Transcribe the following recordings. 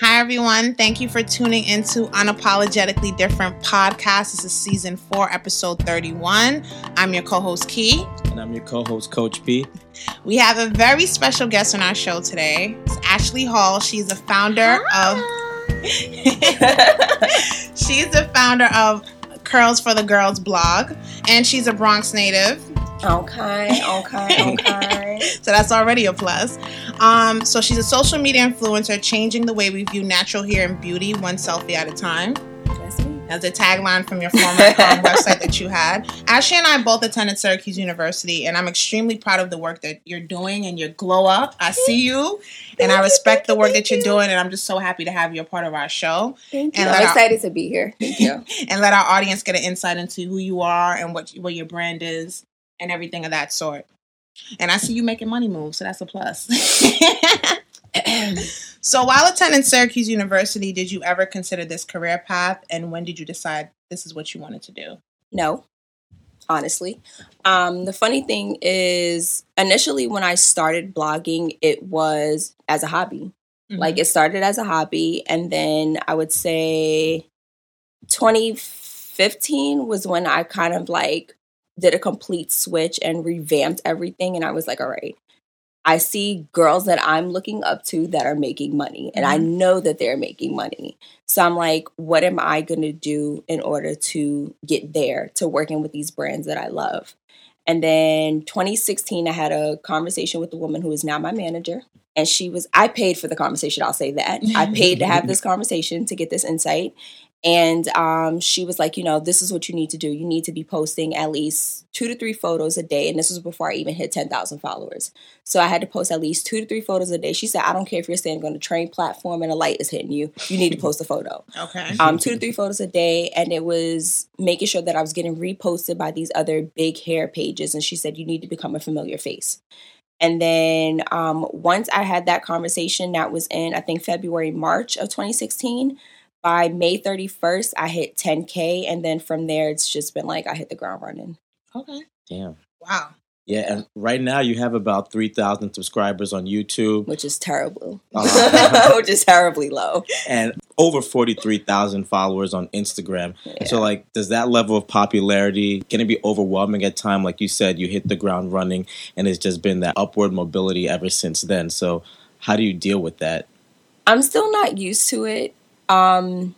Hi, everyone. Thank you for tuning into Unapologetically Different Podcast. This is season four, episode 31. I'm your co host, Key. And I'm your co host, Coach P. We have a very special guest on our show today. It's Ashley Hall. She's the founder Hi. of. she's the founder of Curls for the Girls blog, and she's a Bronx native. Okay, okay, okay. so that's already a plus. Um, so she's a social media influencer, changing the way we view natural hair and beauty one selfie at a time. That's me. That's a tagline from your former um, website that you had. Ashley and I both attended Syracuse University, and I'm extremely proud of the work that you're doing and your glow up. I see you, and I respect the work that you're doing, and I'm just so happy to have you a part of our show. Thank you. And I'm excited our, to be here. Thank you. and let our audience get an insight into who you are and what what your brand is and everything of that sort. And I see you making money moves, so that's a plus. so while attending Syracuse University, did you ever consider this career path and when did you decide this is what you wanted to do? No. Honestly. Um, the funny thing is initially when I started blogging, it was as a hobby. Mm-hmm. Like it started as a hobby and then I would say 2015 was when I kind of like did a complete switch and revamped everything. And I was like, all right, I see girls that I'm looking up to that are making money, and mm-hmm. I know that they're making money. So I'm like, what am I going to do in order to get there to working with these brands that I love? And then 2016, I had a conversation with the woman who is now my manager. And she was, I paid for the conversation, I'll say that. I paid to have this conversation to get this insight. And um, she was like, you know, this is what you need to do. You need to be posting at least two to three photos a day. And this was before I even hit 10,000 followers. So I had to post at least two to three photos a day. She said, I don't care if you're standing on a train platform and a light is hitting you, you need to post a photo. okay. Um, two to three photos a day. And it was making sure that I was getting reposted by these other big hair pages. And she said, you need to become a familiar face. And then um, once I had that conversation, that was in, I think, February, March of 2016 by May 31st, I hit 10K. And then from there, it's just been like I hit the ground running. Okay. Damn. Wow. Yeah, and right now you have about 3,000 subscribers on YouTube. Which is terrible. Uh-huh. Which is terribly low. And over 43,000 followers on Instagram. Yeah. So, like, does that level of popularity, can it be overwhelming at time? Like you said, you hit the ground running, and it's just been that upward mobility ever since then. So, how do you deal with that? I'm still not used to it um,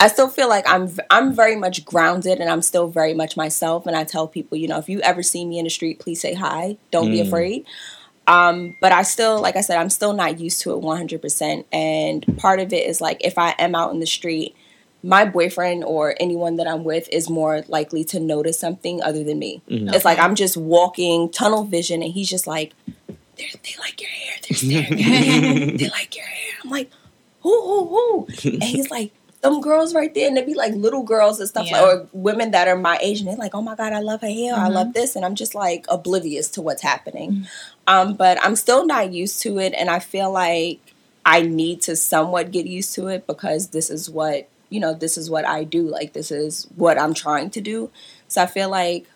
I still feel like I'm I'm very much grounded and I'm still very much myself. And I tell people, you know, if you ever see me in the street, please say hi. Don't mm. be afraid. Um, but I still, like I said, I'm still not used to it 100%. And part of it is like if I am out in the street, my boyfriend or anyone that I'm with is more likely to notice something other than me. Mm-hmm. It's like I'm just walking tunnel vision, and he's just like, they like your hair, they're staring, they like your hair. I'm like who, who, who? and he's like, them girls right there, and they'd be like little girls and stuff yeah. like, or women that are my age, and they're like, oh my god, I love her hair, mm-hmm. I love mm-hmm. this, and I'm just like oblivious to what's happening. Mm-hmm. Um, but I'm still not used to it, and I feel like I need to somewhat get used to it because this is what you know, this is what I do. Like this is what I'm trying to do. So I feel like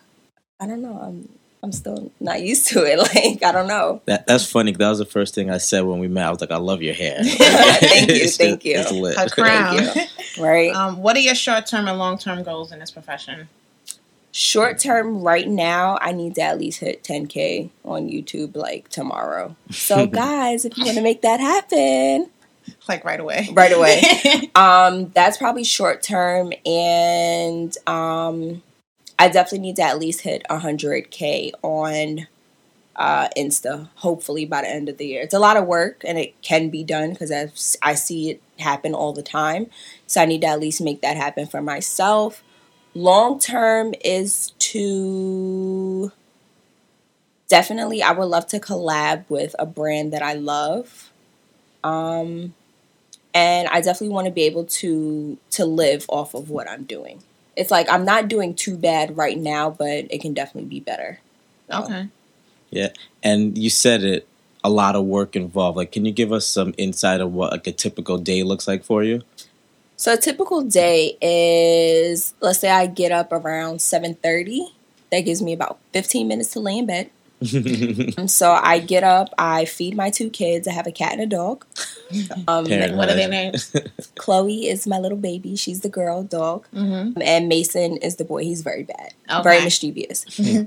I don't know. I'm I'm still not used to it. Like I don't know. That that's funny. That was the first thing I said when we met. I was like, "I love your hair." thank you, thank you. It's lit. A crown, right? Um, what are your short term and long term goals in this profession? Short term, right now, I need to at least hit 10k on YouTube like tomorrow. So, guys, if you want to make that happen, like right away, right away. um, that's probably short term, and um I definitely need to at least hit 100K on uh, Insta, hopefully by the end of the year. It's a lot of work and it can be done because I see it happen all the time. So I need to at least make that happen for myself. Long term is to definitely, I would love to collab with a brand that I love. Um, and I definitely want to be able to to live off of what I'm doing it's like I'm not doing too bad right now, but it can definitely be better. So. Okay. Yeah, and you said it. A lot of work involved. Like, can you give us some insight of what like a typical day looks like for you? So a typical day is let's say I get up around seven thirty. That gives me about fifteen minutes to lay in bed. So I get up, I feed my two kids. I have a cat and a dog. Um, what are their names? Chloe is my little baby. She's the girl dog, Mm-hmm. and Mason is the boy. He's very bad, Okay. very mischievous.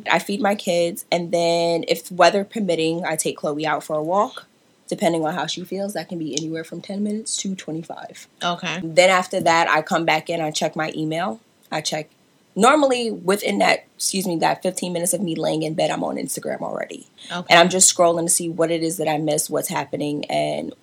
I feed my kids, and then if weather permitting, I take Chloe out for a walk. Depending on how she feels, that can be anywhere from ten minutes to twenty-five. Okay. Then after that, I come back in. I check my email. I check. Normally, within that, excuse me, that 15 minutes of me laying in bed, I'm on Instagram already. Okay. And I'm just scrolling to see what it is that I missed, what's happening, and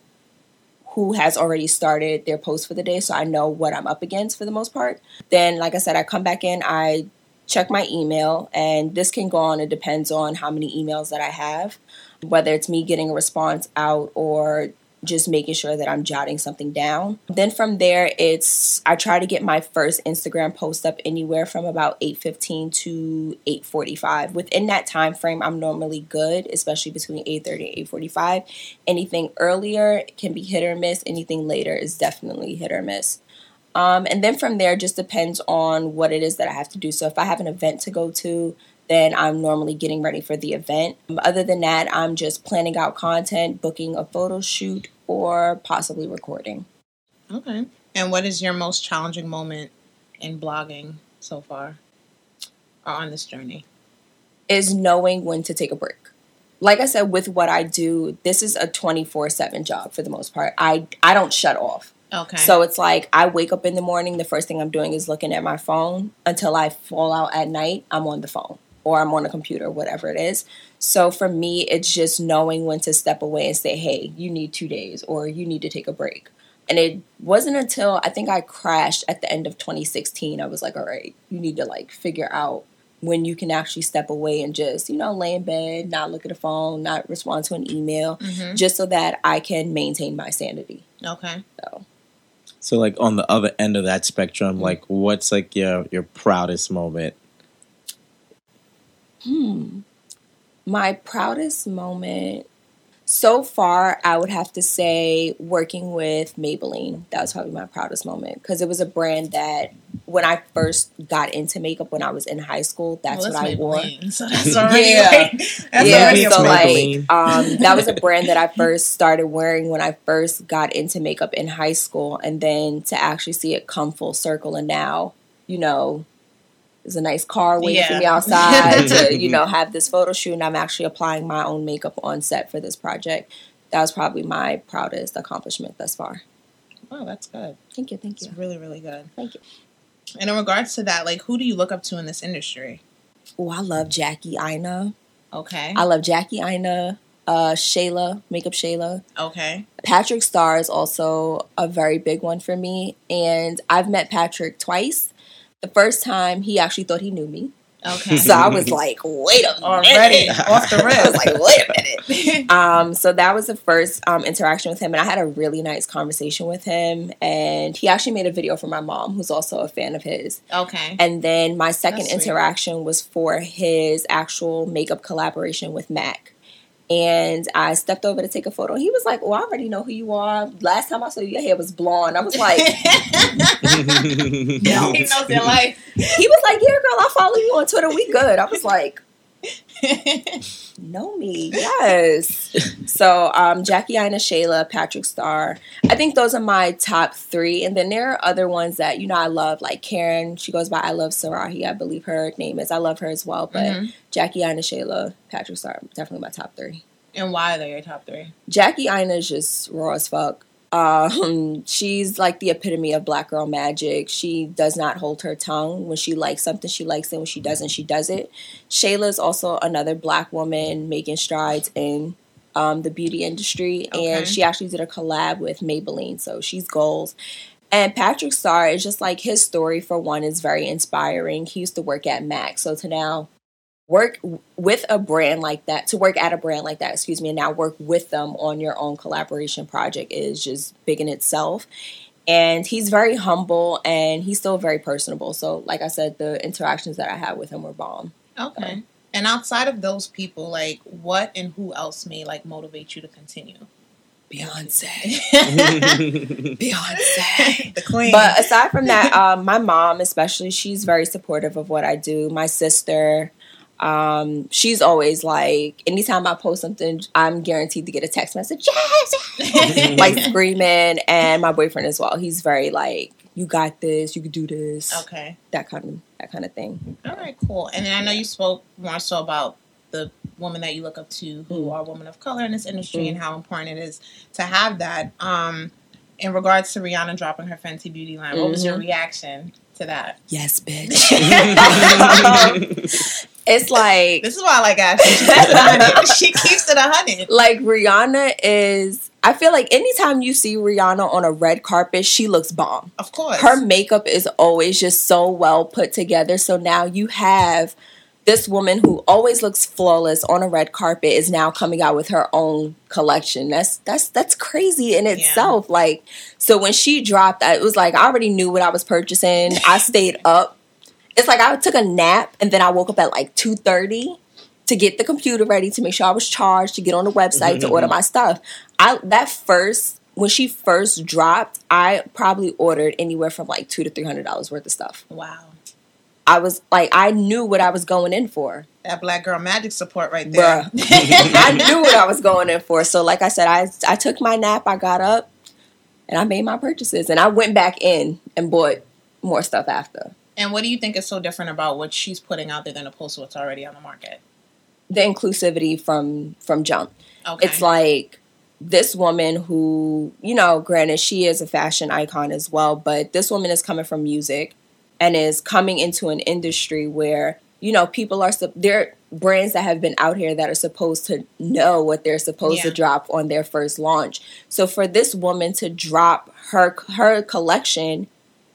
who has already started their post for the day. So I know what I'm up against for the most part. Then, like I said, I come back in, I check my email, and this can go on. It depends on how many emails that I have, whether it's me getting a response out or just making sure that I'm jotting something down. Then from there, it's I try to get my first Instagram post up anywhere from about 8:15 to 8:45. Within that time frame, I'm normally good, especially between 8:30 and 8:45. Anything earlier can be hit or miss. Anything later is definitely hit or miss. Um, and then from there, just depends on what it is that I have to do. So if I have an event to go to, then I'm normally getting ready for the event. Um, Other than that, I'm just planning out content, booking a photo shoot, or possibly recording. Okay. And what is your most challenging moment in blogging so far, or on this journey? Is knowing when to take a break. Like I said, with what I do, this is a 24 7 job for the most part. I, I don't shut off. Okay. So it's like I wake up in the morning, the first thing I'm doing is looking at my phone until I fall out at night, I'm on the phone or I'm on a computer, whatever it is. So for me, it's just knowing when to step away and say, hey, you need two days or you need to take a break. And it wasn't until I think I crashed at the end of 2016, I was like, all right, you need to like figure out when you can actually step away and just, you know, lay in bed, not look at a phone, not respond to an email, Mhm. just so that I can maintain my sanity. Okay. So. So like on the other end of that spectrum, Mm-hmm. like what's like your your proudest moment? Hmm. My proudest moment so far, I would have to say working with Maybelline. That was probably my proudest moment because it was a brand that when I first got into makeup when I was in high school, that's Well, what I wore. So that's already Yeah. like, that's yeah, already so Maybelline. like um, that was a brand that I first started wearing when I first got into makeup in high school, and then to actually see it come full circle, and now you know there's a nice car waiting for me outside to you know have this photo shoot, and I'm actually applying my own makeup on set for this project. That was probably my proudest accomplishment thus far. Oh, that's good. Thank you, thank It's you, really, really good. thank you. And in regards to that, like, who do you look up to in this industry? Oh, I love Jackie Aina. Okay. I love Jackie Aina. Uh, Shayla, Makeup Shayla. Okay. Patrick Starr is also a very big one for me. And I've met Patrick twice. The first time he actually thought he knew me. Okay. So I was like, wait a minute. Already off the I was like, wait a minute. Um, so that was the first um, interaction with him, and I had a really nice conversation with him. And he actually made a video for my mom, who's also a fan of his. okay. And then my second That's sweet. interaction was for his actual makeup collaboration with MAC. And I stepped over to take a photo. He was like, "Oh, I already know who you are. Last time I saw you, your hair was blonde." I was like, he knows your life. "He was like, yeah, girl, I follow you on Twitter. We good." I was like, "Know me, yes." so, um, Jackie Aina, Shayla, Patrick Starr. I think those are my top three. And then there are other ones that you know I love, like Karen. She goes by I love Sarahi. I believe her name is. I love her as well. But Mhm. Jackie Aina, Shayla, Patrick Starr, definitely my top three. And why are they your top three? Jackie Aina is just raw as fuck. Um, she's like the epitome of black girl magic. She does not hold her tongue. When she likes something, she likes it. When she doesn't, she does it. Shayla is also another black woman making strides in um, the beauty industry, Okay. and she actually did a collab with Maybelline, so she's goals. And Patrick Starr is just like his story. For one, is very inspiring. He used to work at Mac, so to now work with a brand like that to work at a brand like that excuse me and now work with them on your own collaboration project is just big in itself and he's very humble and he's still very personable so like i said the interactions that i had with him were bomb Okay. And outside of those people, like, what and who else may like motivate you to continue? beyonce Beyonce, the queen. but aside from that um, my mom especially she's very supportive of what i do my sister Um, she's always like, anytime I post something, I'm guaranteed to get a text message, yes, like screaming. And my boyfriend as well. He's very like, you got this, you can do this. Okay. That kind of that kind of thing. All right, cool. And then I know you spoke more so about the woman that you look up to who Mm. are women of color in this industry Mm. and how important it is to have that. Um, in regards to Rihanna dropping her Fenty Beauty line, what was your Mhm. reaction to that? Yes, bitch. it's like This is why I like Ashley. She keeps it a hundred. She keeps it a hundred. like Rihanna is I feel like anytime you see Rihanna on a red carpet, she looks bomb. Of course. Her makeup is always just so well put together. So now you have this woman who always looks flawless on a red carpet is now coming out with her own collection. That's that's that's crazy in itself. Like so when she dropped it was like I already knew what I was purchasing. I stayed up. It's like I took a nap and then I woke up at like 2:30 to get the computer ready to make sure I was charged to get on the website to mm-hmm. order my stuff. I that first when she first dropped, I probably ordered anywhere from like two to three hundred dollars worth of stuff. wow. I was like, I knew what I was going in for. That black girl magic support right there. I knew what I was going in for. So, like I said, I I took my nap, I got up, and I made my purchases, and I went back in and bought more stuff after. And what do you think is so different about what she's putting out there than opposed to what's already on the market? The inclusivity from from jump. Okay. It's like this woman who, you know, granted she is a fashion icon as well, but this woman is coming from music and is coming into an industry where, you know, people are there brands that have been out here that are supposed to know what they're supposed Yeah. to drop on their first launch. So for this woman to drop her her collection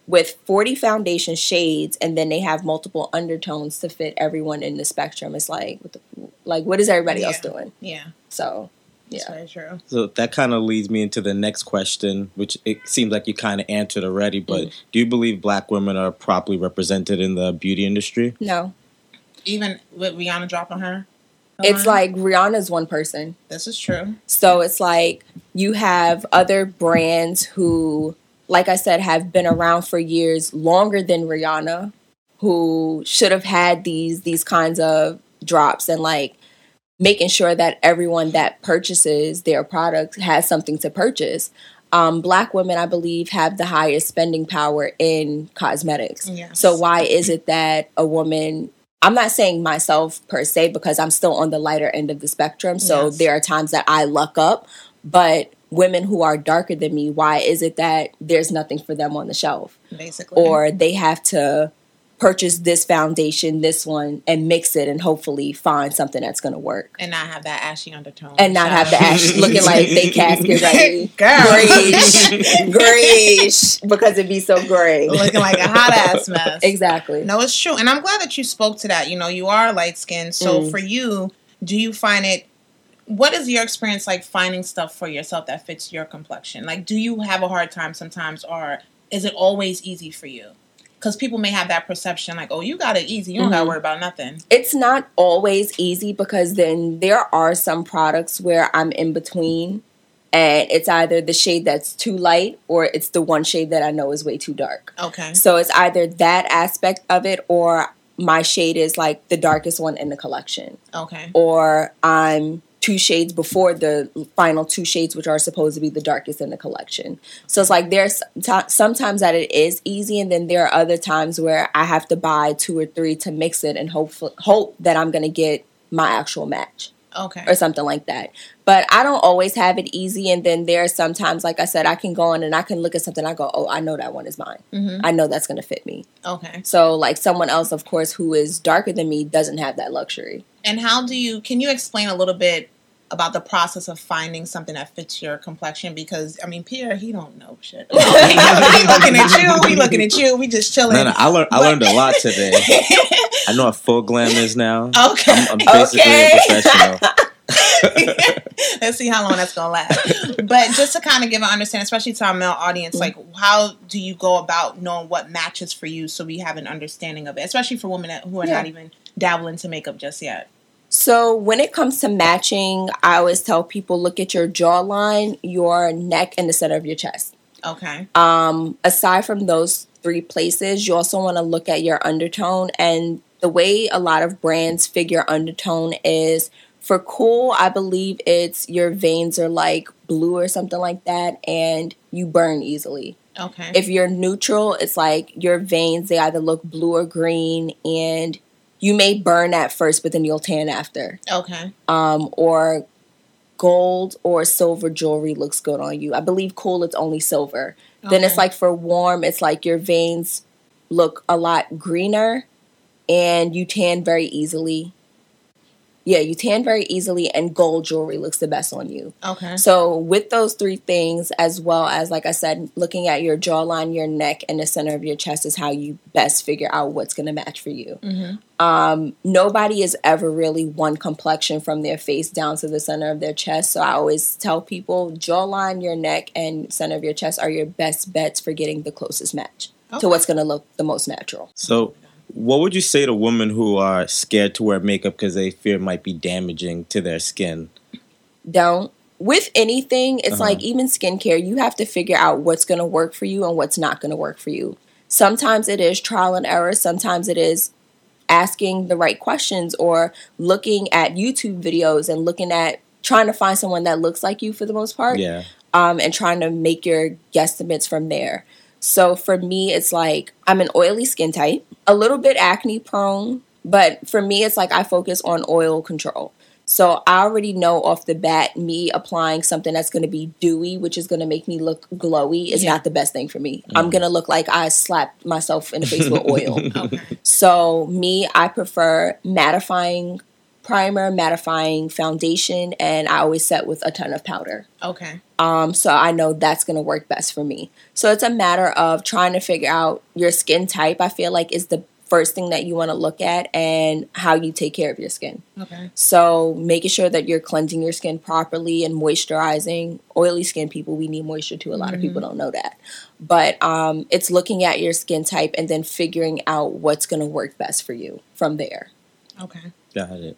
with 40 foundation shades and then they have multiple undertones to fit everyone in the spectrum. It's like what the, like what is everybody else doing? yeah, So, that's yeah. very true. So that kind of leads me into the next question, which it seems like you kind of answered already. But Mm. do you believe black women are properly represented in the beauty industry? No. Even with Rihanna dropping her, It's line, like Rihanna's one person. this is true. So it's like you have other brands who, like I said, have been around for years longer than Rihanna, who should have had these these kinds of drops and like making sure that everyone that purchases their product has something to purchase. Um, black women, I believe, have the highest spending power in cosmetics. Yes. So why is it that a woman I'm not saying myself per se because I'm still on the lighter end of the spectrum. So Yes. there are times that I luck up, but women who are darker than me, why is it that there's nothing for them on the shelf? basically, Or they have to purchase this foundation, this one, and mix it and hopefully find something that's gonna work. and not have that ashy undertone, And not have the ash looking like they casket ready. Girl. Grayish. Grayish. Because it'd be so gray. looking like a hot ass mess. Exactly. No, it's true, and I'm glad that you spoke to that. You know, you are light skinned, so Mm. for you, do you find it? What is your experience like finding stuff for yourself that fits your complexion? Like, do you have a hard time sometimes, or is it always easy for you? Because people may have that perception, like, "Oh, you got it easy. You don't got to mm-hmm. worry about nothing." it's not always easy because then there are some products where I'm in between and it's either the shade that's too light or it's the one shade that I know is way too dark. Okay, So it's either that aspect of it or my shade is like the darkest one in the collection okay, or I'm two shades before the final two shades which are supposed to be the darkest in the collection. So it's like there's t- sometimes that it is easy and then there are other times where I have to buy two or three to mix it and hope hope that I'm going to get my actual match okay. or something like that. But I don't always have it easy and then there are sometimes like I said I can go on and I can look at something I go, "Oh, I know that one is mine. hmm I know that's going to fit me." Okay. So like someone else of course who is darker than me doesn't have that luxury. And how do you? Can you explain a little bit about the process of finding something that fits your complexion? Because I mean, Pierre, he don't know shit. he looking at you. We looking at you. We just chilling. No, no, I learned. I learned a lot today. I know what full glam is now. okay. I'm, I'm basically Okay. a professional. Let's see how long that's gonna last. But just to kind of give an understanding, especially to our male audience, like how do you go about knowing what matches for you, so we have an understanding of it, especially for women who are Yeah. not even dabbling into makeup just yet. So when it comes to matching, I always tell people look at your jawline, your neck, and the center of your chest. Okay. Um, aside from those three places, you also want to look at your undertone and the way a lot of brands figure undertone is for cool, I believe it's your veins are like blue or something like that, and you burn easily. Okay. If you're neutral, it's like your veins, they either look blue or green, and you may burn at first, but then you'll tan after. Okay. Um, or gold or silver jewelry looks good on you. I believe cool, it's only silver. Okay. Then it's like for warm, it's like your veins look a lot greener and you tan very easily yeah, you tan very easily, and gold jewelry looks the best on you. Okay. So, with those three things, as well as, like I said, looking at your jawline, your neck, and the center of your chest is how you best figure out what's going to match for you. Mm-hmm. Um, nobody is ever really one complexion from their face down to the center of their chest. So, I always tell people jawline, your neck, and center of your chest are your best bets for getting the closest match okay. to what's going to look the most natural. So, what would you say to women who are scared to wear makeup because they fear it might be damaging to their skin? Don't. With anything, it's uh-huh. like even skincare, you have to figure out what's going to work for you and what's not going to work for you. Sometimes it is trial and error, sometimes it is asking the right questions or looking at YouTube videos and looking at trying to find someone that looks like you for the most part. Yeah. Um, and trying to make your guesstimates from there. So for me, it's like I'm an oily skin type, a little bit acne prone, but for me, it's like I focus on oil control. So I already know off the bat, me applying something that's going to be dewy, which is going to make me look glowy, is yeah. not the best thing for me. Mm. I'm going to look like I slapped myself in the face with oil. okay. So me, I prefer mattifying primer, mattifying foundation, and I always set with a ton of powder. Okay. Um, so I know that's gonna work best for me. So it's a matter of trying to figure out your skin type. I feel like is the first thing that you want to look at and how you take care of your skin. Okay. So making sure that you're cleansing your skin properly and moisturizing. Oily skin people, we need moisture too. A lot mm-hmm. of people don't know that. But um, it's looking at your skin type and then figuring out what's going to work best for you from there. Okay. Got it.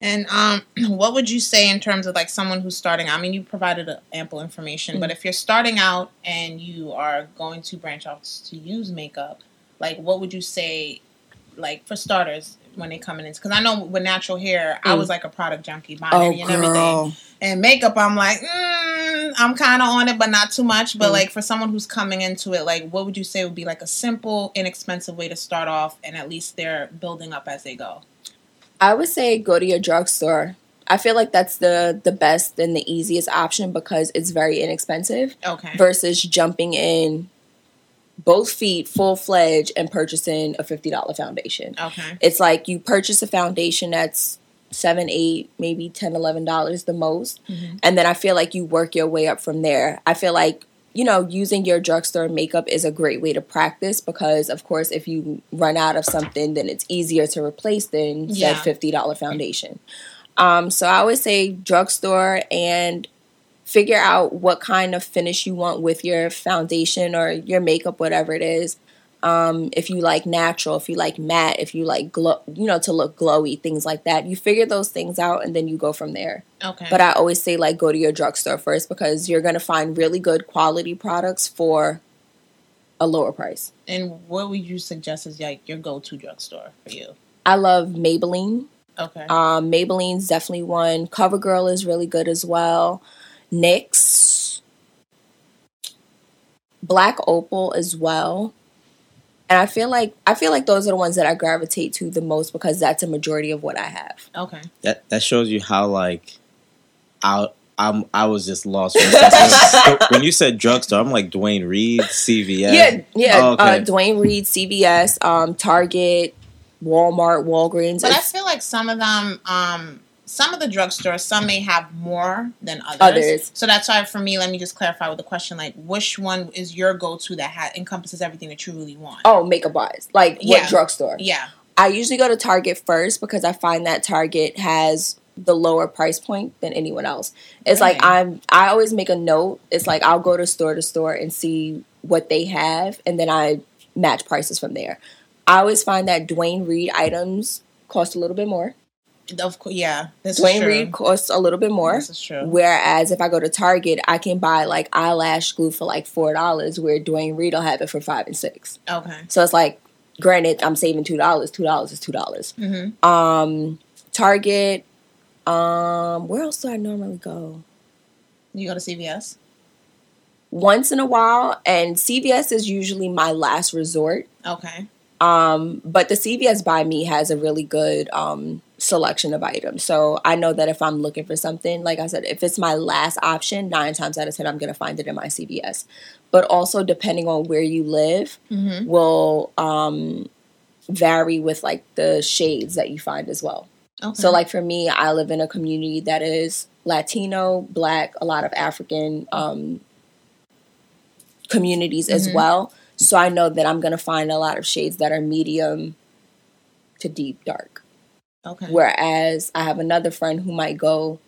And um, what would you say in terms of like someone who's starting? I mean, you provided ample information, mm-hmm. but if you're starting out and you are going to branch off to use makeup, like what would you say, like for starters, when they come in? Because I know with natural hair, mm. I was like a product junkie, buying oh, and everything. And makeup, I'm like, mm, I'm kind of on it, but not too much. But mm. like for someone who's coming into it, like what would you say would be like a simple, inexpensive way to start off, and at least they're building up as they go? I would say go to your drugstore. I feel like that's the the best and the easiest option because it's very inexpensive. Okay. Versus jumping in both feet full fledged and purchasing a fifty dollar foundation. Okay. It's like you purchase a foundation that's seven, eight, maybe ten, eleven dollars the most. Mm-hmm. And then I feel like you work your way up from there. I feel like you know, using your drugstore makeup is a great way to practice because, of course, if you run out of something, then it's easier to replace than yeah. said fifty dollar foundation. Um, so I always say drugstore and figure out what kind of finish you want with your foundation or your makeup, whatever it is. Um, if you like natural, if you like matte, if you like glow, you know, to look glowy, things like that. You figure those things out and then you go from there. Okay. But I always say like go to your drugstore first because you're gonna find really good quality products for a lower price. And what would you suggest as like your go-to drugstore for you? I love Maybelline. Okay. Um, Maybelline's definitely one. CoverGirl is really good as well. NYX, Black Opal as well and I feel like I feel like those are the ones that I gravitate to the most because that's a majority of what I have. Okay. That that shows you how like I I'm I was just lost when, when you said drugstore. I'm like Duane Reade, CVS. Yeah, yeah. Oh, okay. uh, Duane Reade, CVS, um, Target, Walmart, Walgreens. But I feel like some of them um some of the drugstores, some may have more than others. Others. So that's why, for me, let me just clarify with the question: like, which one is your go-to that ha- encompasses everything that you really want? Oh, makeup wise, like yeah. what drugstore? Yeah, I usually go to Target first because I find that Target has the lower price point than anyone else. It's like I'm. I always make a note. It's like I'll go to store to store and see what they have, and then I match prices from there. I always find that Duane Reade items cost a little bit more. Of course, yeah. This Duane Reade costs a little bit more. This is true. Whereas if I go to Target, I can buy like eyelash glue for like four dollars, where Duane Reade will have it for five and six. Okay. So it's like granted, I'm saving two dollars. Two dollars is two dollars. Mm-hmm. Um, Target. Um, where else do I normally go? You go to CVS. Once in a while, and CVS is usually my last resort. Okay. Um, but the CVS by me has a really good um, selection of items. So I know that if I'm looking for something, like I said, if it's my last option, nine times out of ten, I'm going to find it in my CVS. But also, depending on where you live, Mm-hmm. will um, vary with like the shades that you find as well. Okay. So, like for me, I live in a community that is Latino, Black, a lot of African um, communities as Mhm. well. So I know that I'm gonna find a lot of shades that are medium to deep dark. Okay. Whereas I have another friend who might go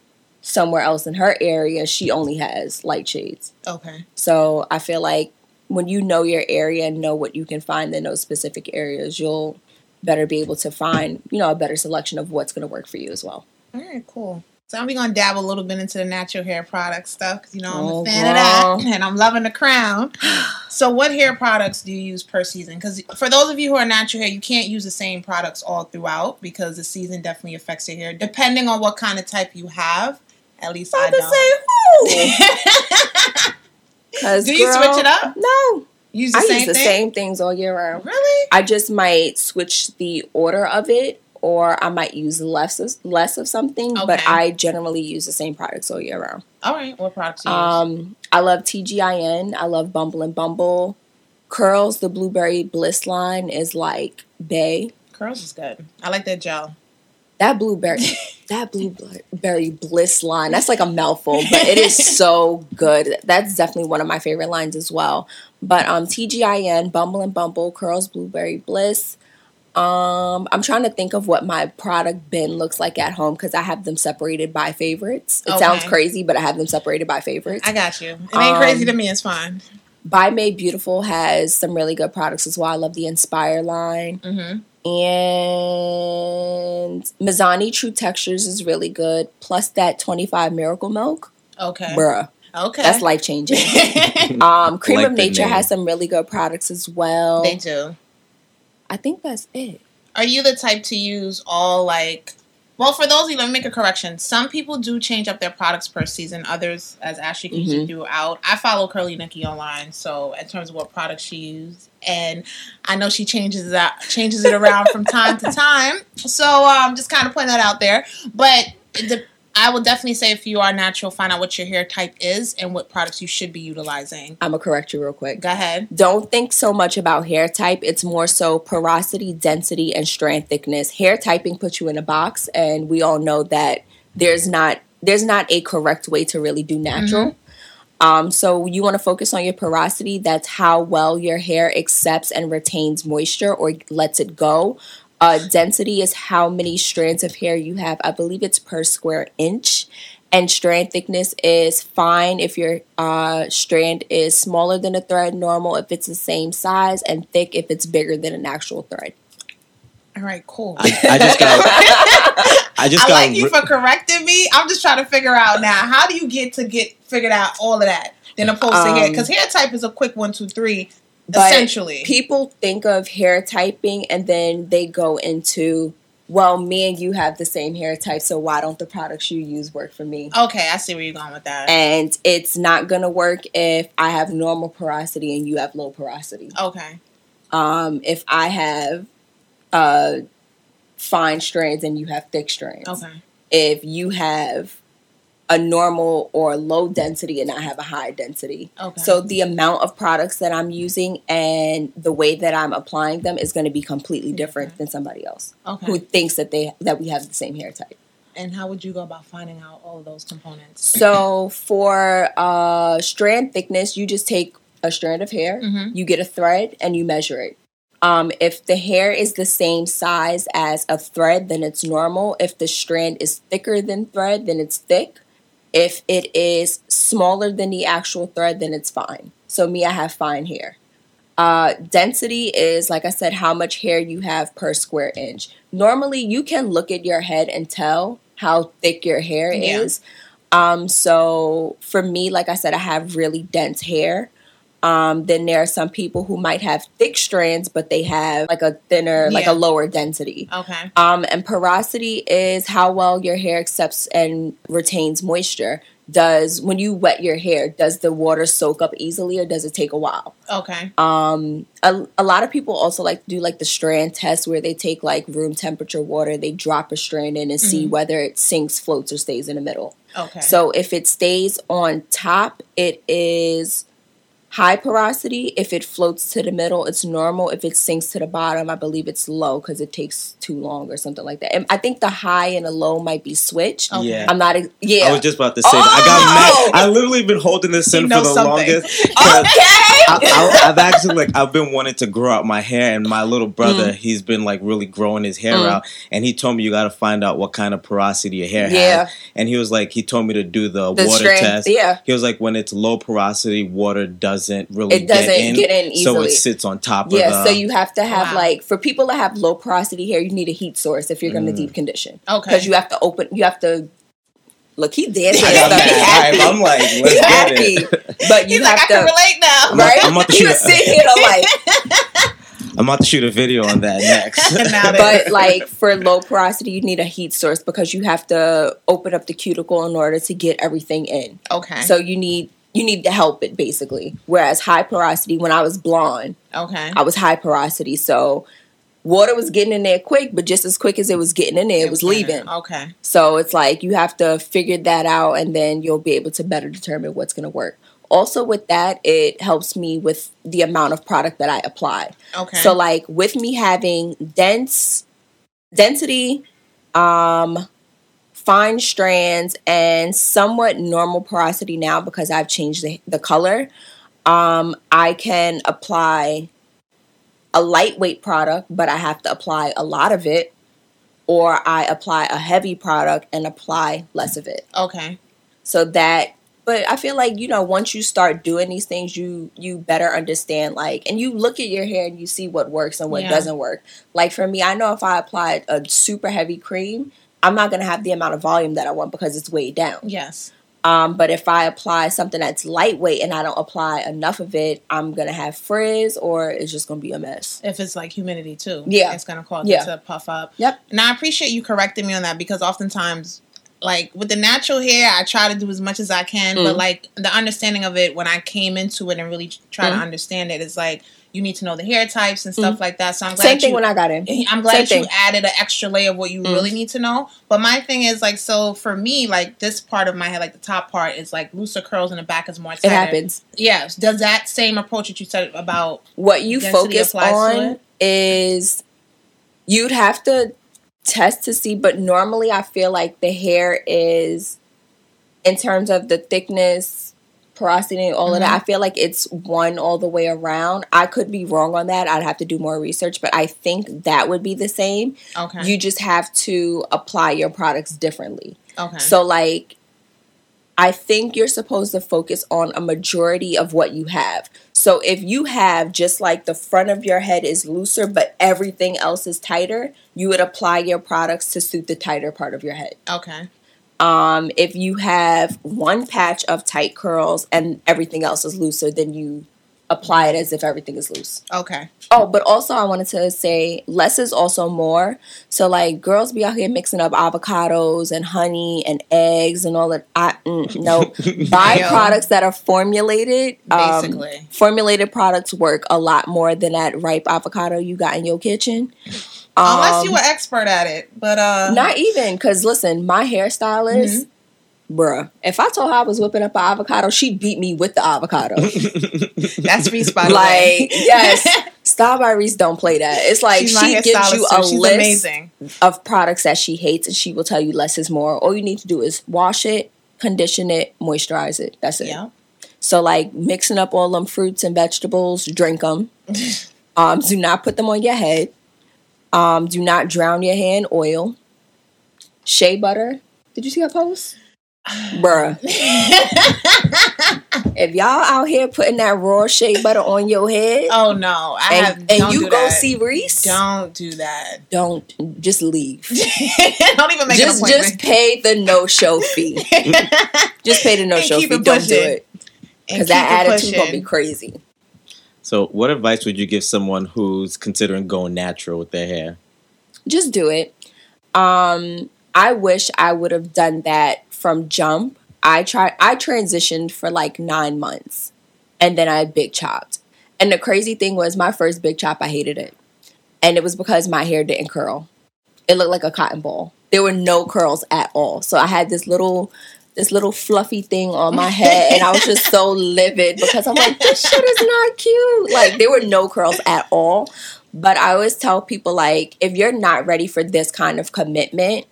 somewhere else in her area, she only has light shades. Okay. So I feel like when you know your area and know what you can find in those specific areas, you'll better be able to find, you know, a better selection of what's going to work for you as well. All right. Cool. So I'm gonna dabble a little bit into the natural hair product stuff because you know I'm Oh, a fan of that, and I'm loving the crown. So, what hair products do you use per season? Because for those of you who are natural hair, you can't use the same products all throughout because the season definitely affects your hair, depending on what kind of type you have. At least I don't. Because Do you switch it up? No, use the I use the thing. same things all year round. Really? I just might switch the order of it, or I might use less of, less of something. But I generally use the same products all year round. All right. What products do you use? Um, I love TGIN. I love Bumble and Bumble. Curls, the Blueberry Bliss line is like Bay. Curls is good. I like that gel. That blueberry, that blueberry bliss line. That's like a mouthful, but it is so good. That's definitely one of my favorite lines as well. But um, TGIN, Bumble and Bumble, Curls, Blueberry Bliss. Um, I'm trying to think of what my product bin looks like at home because I have them separated by favorites. It sounds crazy, but I have them separated by favorites. I got you. It ain't crazy Um, to me. It's fine. By Made Beautiful has some really good products as well. I love the Inspire line. Mm-hmm. And Mizani True Textures is really good. Plus that 25 Miracle Milk. Okay. Bruh. Okay. That's life changing. um, Cream Like of Nature name. has some really good products as well. they do. I think that's it. Are you the type to use all like? Well, for those of you, let me make a correction. Some people do change up their products per season. Others, as Ashley Mhm. it throughout. I follow Curly Nikki online, so in terms of what products she uses, and I know she changes that changes it around from time to time. So um, just kind of putting that out there. But the, I will definitely say if you are natural, find out what your hair type is and what products you should be utilizing. I'm gonna correct you real quick. Go ahead. Don't think so much about hair type. It's more so porosity, density, and strand thickness. Hair typing puts you in a box, and we all know that there's not there's not a correct way to really do natural. Um, so you want to focus on your porosity. That's how well your hair accepts and retains moisture or lets it go. Uh, density is how many strands of hair you have. I believe it's per square inch. And strand thickness is fine if your uh, strand is smaller than a thread, normal if it's the same size, and thick if it's bigger than an actual thread. All right, cool. I, I just got. I just I got. like you ri- for correcting me. I'm just trying to figure out now how do you get to get figured out all of that then opposed to hair Um, because hair type is a quick one two three But essentially. People think of hair typing and then they go into, well, me and you have the same hair type, so why don't the products you use work for me? okay, I see where you're going with that. And it's not gonna work if I have normal porosity and you have low porosity. okay, Um, if I have uh, fine strands and you have thick strands. okay, If you have a normal or low density and I have a high density. okay. So the amount of products that I'm using and the way that I'm applying them is going to be completely different than somebody else okay. who thinks that they that we have the same hair type. and how would you go about finding out all of those components? So for uh, strand thickness, you just take a strand of hair, Mhm. you get a thread, and you measure it. Um, if the hair is the same size as a thread, then it's normal. If the strand is thicker than thread, then it's thick. If it is smaller than the actual thread, then it's fine. So me, I have fine hair. Uh, density is, like I said, how much hair you have per square inch. Normally, you can look at your head and tell how thick your hair Yeah. is. Um, so for me, like I said, I have really dense hair. Um, then there are some people who might have thick strands, but they have like a thinner, like a lower density. Okay. Um, and porosity is how well your hair accepts and retains moisture. Does when you wet your hair, does the water soak up easily or does it take a while? Okay. Um, a, a lot of people also like to do like the strand test where they take like room temperature water, they drop a strand in and see whether it sinks, floats, or stays in the middle. Okay. So if it stays on top, it is high porosity. If it floats to the middle, it's normal. If it sinks to the bottom, I believe it's low because it takes too long or something like that. And I think the high and the low might be switched. Okay. Yeah. I'm not. ex- Yeah. I was just about to say that. I Oh! got mad. I literally been holding this in for the something. longest. 'cause okay. I, I, I've actually like I've been wanting to grow out my hair, and my little brother Mm. he's been like really growing his hair out, and he told me you got to find out what kind of porosity your hair Yeah. has. And he was like, he told me to do the, The water strand- test. yeah. he was like, when it's low porosity, water doesn't really It doesn't get in, get in so it sits on top Yeah, of the. so you have to have Wow. like for people that have low porosity hair, you need a heat source if you're going to Mm. deep condition. Okay. because you have to open. You have to look. He dancing. I and got stuff. He mad. happy. I'm like, let's He get happy. it. But you He's like, have I can to. relate now. I'm Right? I'm about to shoot was a- sitting here like, I'm about to shoot a video on that next. But like for low porosity, you need a heat source because you have to open up the cuticle in order to get everything in. okay. So you need you need to help it basically. Whereas high porosity, when I was blonde, okay. I was high porosity, so water was getting in there quick, but just as quick as it was getting in there, it was leaving. Okay. So it's like you have to figure that out and then you'll be able to better determine what's going to work. Also, with that, it helps me with the amount of product that I apply. Okay. So, like with me having dense density, um, fine strands, and somewhat normal porosity now because I've changed the, the color, um, I can apply a lightweight product, but I have to apply a lot of it, or I apply a heavy product and apply less of it. okay. So that but I feel like you know once you start doing these things you you better understand like and you look at your hair and you see what works and what Yeah. doesn't work. Like for me, I know if I apply a super heavy cream, I'm not going to have the amount of volume that I want because it's weighed down. Yes. Um, but if I apply something that's lightweight and I don't apply enough of it, I'm gonna have frizz or it's just gonna be a mess. If it's like humidity too. Yeah. It's gonna cause Yeah. it to puff up. Yep. And I appreciate you correcting me on that because oftentimes like with the natural hair, I try to do as much as I can, but Mm. like the understanding of it when I came into it and really try to Mm. understand it is like you need to know the hair types and stuff like that. So I'm glad Same thing you, when I got in. I'm glad Same you thing. added an extra layer of what you Mm. really need to know. But my thing is like, so for me, like this part of my head, like the top part is like looser curls and the back is more tighter. It happens. Yes. Does that same approach that you said about What you focus on is you'd have to test to see, but normally I feel like the hair is in terms of the thickness, porosity, and all of Mm-hmm. that. I feel like it's one all the way around. I could be wrong on that. I'd have to do more research, but I think that would be the same. okay? You just have to apply your products differently. okay. So like I think you're supposed to focus on a majority of what you have. So if you have just like the front of your head is looser but everything else is tighter, you would apply your products to suit the tighter part of your head. okay. Um, if you have one patch of tight curls and everything else is looser, then you apply it as if everything is loose. Okay. Oh, but also I wanted to say less is also more. So like girls be out here mixing up avocados and honey and eggs and all that. I mm, no buy Yo. products that are formulated. Um, Basically. formulated products work a lot more than that ripe avocado you got in your kitchen. Unless Um, you were expert at it, but uh, not even because listen, my hairstylist. Mm-hmm. Bruh, if I told her I was whipping up an avocado, she'd beat me with the avocado. that's Reese by the way. like, yes, Style by Reese don't play that. It's like She's she gives you a She's list amazing. of products that she hates, and she will tell you less is more. All you need to do is wash it, condition it, moisturize it. That's it. Yeah. So like mixing up all them fruits and vegetables, drink them. um, do not put them on your head. Um, do not drown your hair in oil. Shea butter. Did you see her post? Bruh. if y'all out here putting that raw shea butter on your head Oh no, I have. and, and don't you go that. see Reese, Don't do that. don't just leave. don't even make just just pay the no show fee. just pay the no show fee. Don't do it because that attitude gonna be crazy. So, what advice would you give someone who's considering going natural with their hair? Just do it. Um, I wish I would have done that from jump. I tried. I transitioned for like nine months, and then I big chopped. And the crazy thing was, my first big chop, I hated it, and it was because my hair didn't curl. It looked like a cotton ball. There were no curls at all. So I had this little this little fluffy thing on my head and I was just so livid because I'm like, this shit is not cute. Like there were no curls at all. But I always tell people like if you're not ready for this kind of commitment,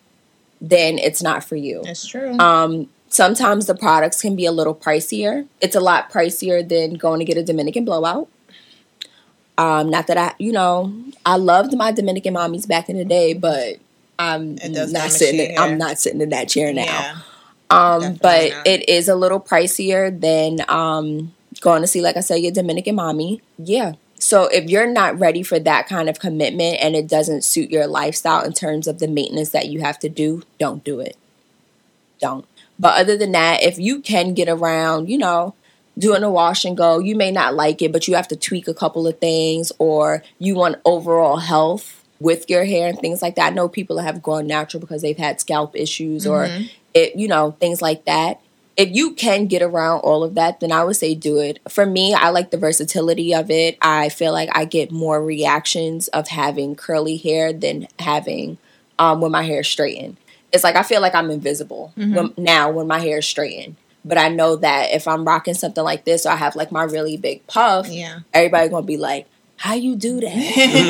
then it's not for you. That's true. Um sometimes the products can be a little pricier. It's a lot pricier than going to get a Dominican blowout. Um, not that I, you know, I loved my Dominican mommies back in the day, but I'm not sitting. In, I'm not sitting in that chair now. Yeah. Um, but not. it is a little pricier than um, going to see, like I said, your Dominican mommy. Yeah. So if you're not ready for that kind of commitment and it doesn't suit your lifestyle in terms of the maintenance that you have to do, don't do it. Don't. But other than that, if you can get around, you know, doing a wash and go, you may not like it, but you have to tweak a couple of things or you want overall health with your hair and things like that. I know people that have gone natural because they've had scalp issues mm-hmm. or it, you know, things like that. If you can get around all of that, then I would say do it. For me, I like the versatility of it. I feel like I get more reactions of having curly hair than having um, when my hair is straightened. It's like I feel like I'm invisible mm-hmm. when, now when my hair is straightened. But I know that if I'm rocking something like this or I have like my really big puff, yeah. everybody's gonna be like, how you do that?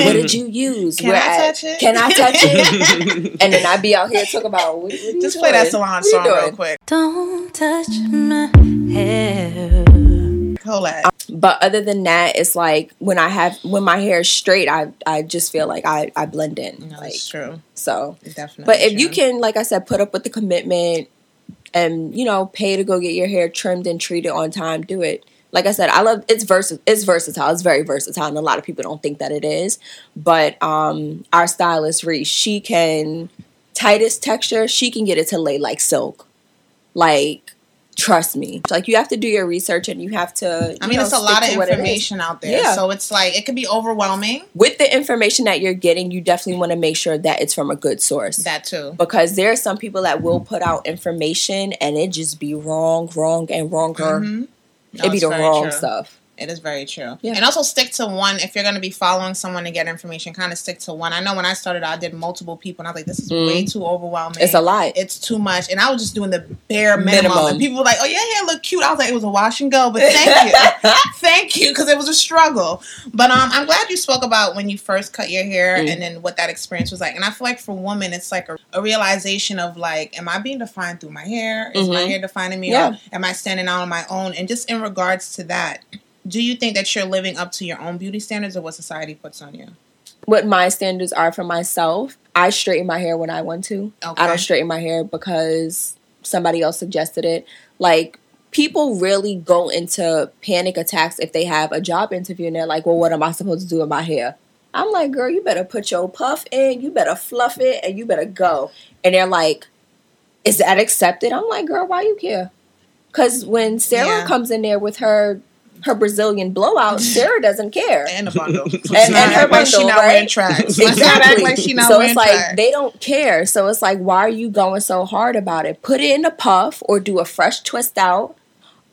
what did you use? Can Where I touch it? Can I touch it? and then I'd be out here talking about what, what just play doing? that Solange song real quick. Don't touch my hair. Hold that. Um, but other than that, it's like when I have when my hair is straight, I I just feel like I I blend in. No, like, that's true. So definitely. But if true. you can, like I said, put up with the commitment and you know pay to go get your hair trimmed and treated on time, do it like I said, I love it's vers it's versatile. It's very versatile, and a lot of people don't think that it is. But um, our stylist Reese, she can tightest texture, she can get it to lay like silk. Like trust me. Like you have to do your research and you have to. You I mean, know, it's a lot of information out there, yeah. so it's like it can be overwhelming. With the information that you're getting, you definitely want to make sure that it's from a good source. That too, because there are some people that will put out information and it just be wrong, wrong, and wronger. Mm-hmm no, It'd be the wrong true. stuff. It is very true. Yeah. And also stick to one if you're going to be following someone to get information. Kind of stick to one. I know when I started, I did multiple people, and I was like, "This is mm. way too overwhelming. It's a lot. It's too much." And I was just doing the bare minimum. minimum. And people were like, "Oh, yeah, hair look cute." I was like, "It was a wash and go," but thank you, thank you, because it was a struggle. But um, I'm glad you spoke about when you first cut your hair mm. and then what that experience was like. And I feel like for women, it's like a, a realization of like, am I being defined through my hair? Is mm-hmm. my hair defining me? Yeah. Or am I standing out on my own? And just in regards to that do you think that you're living up to your own beauty standards or what society puts on you? What my standards are for myself, I straighten my hair when I want to. Okay. I don't straighten my hair because somebody else suggested it. Like people really go into panic attacks if they have a job interview and they're like, "Well, what am I supposed to do with my hair?" I'm like, "Girl, you better put your puff in, you better fluff it, and you better go." And they're like, "Is that accepted?" I'm like, "Girl, why you care?" Because when Sarah yeah. comes in there with her her Brazilian blowout, Sarah doesn't care. And a bundle. and, and her bundle, she not right? wearing tracks. exactly. Like she not so it's like tracks. they don't care. So it's like, why are you going so hard about it? Put it in a puff or do a fresh twist out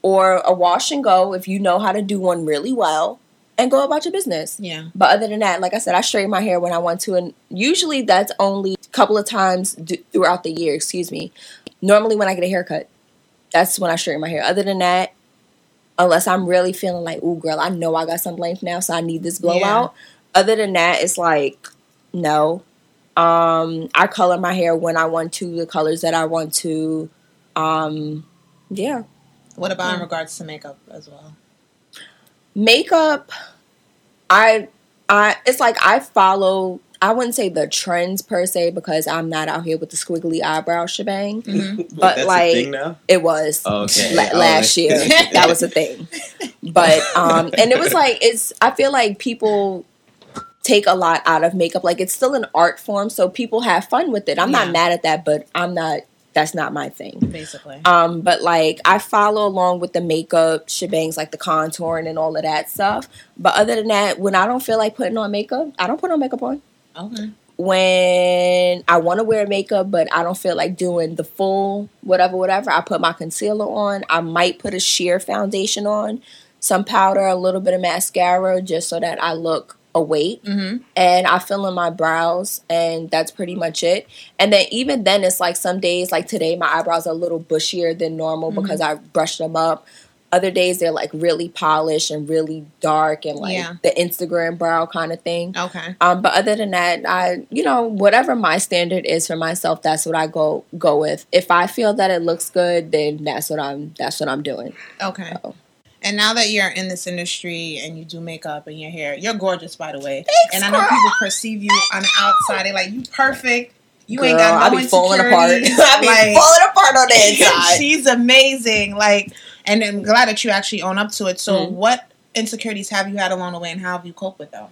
or a wash and go if you know how to do one really well and go about your business. Yeah. But other than that, like I said, I straighten my hair when I want to, and usually that's only a couple of times d- throughout the year. Excuse me. Normally, when I get a haircut, that's when I straighten my hair. Other than that, unless I'm really feeling like, ooh, girl, I know I got some length now, so I need this blowout. Yeah. Other than that, it's like, no. Um, I color my hair when I want to, the colors that I want to. Um, yeah. What about yeah. in regards to makeup as well? Makeup, I, I, it's like I follow I wouldn't say the trends per se because I'm not out here with the squiggly eyebrow shebang. Mm-hmm. But Wait, like it was oh, okay. la- oh, last year. that was a thing. But um and it was like it's I feel like people take a lot out of makeup. Like it's still an art form, so people have fun with it. I'm yeah. not mad at that, but I'm not that's not my thing. Basically. Um, but like I follow along with the makeup shebangs, like the contouring and all of that stuff. But other than that, when I don't feel like putting on makeup, I don't put on makeup on. Okay. When I want to wear makeup, but I don't feel like doing the full whatever, whatever, I put my concealer on. I might put a sheer foundation on, some powder, a little bit of mascara, just so that I look awake. Mm-hmm. And I fill in my brows, and that's pretty much it. And then even then, it's like some days, like today, my eyebrows are a little bushier than normal Mm-hmm. because I brushed them up. Other days they're like really polished and really dark and like Yeah. the Instagram brow kind of thing. Okay. Um, but other than that, I you know whatever my standard is for myself, that's what I go go with. If I feel that it looks good, then that's what I'm that's what I'm doing. Okay. Oh. And now that you're in this industry and you do makeup and your hair, you're gorgeous, by the way. Thanks, and I know girl. people perceive you on the outside. They're like, you perfect. You ain't Girl, got no I be falling apart. insecurities." I be Like, falling apart on the inside. she's amazing. Like, and I'm glad that you actually own up to it. So, Mhm. what insecurities have you had along the way, and how have you coped with them?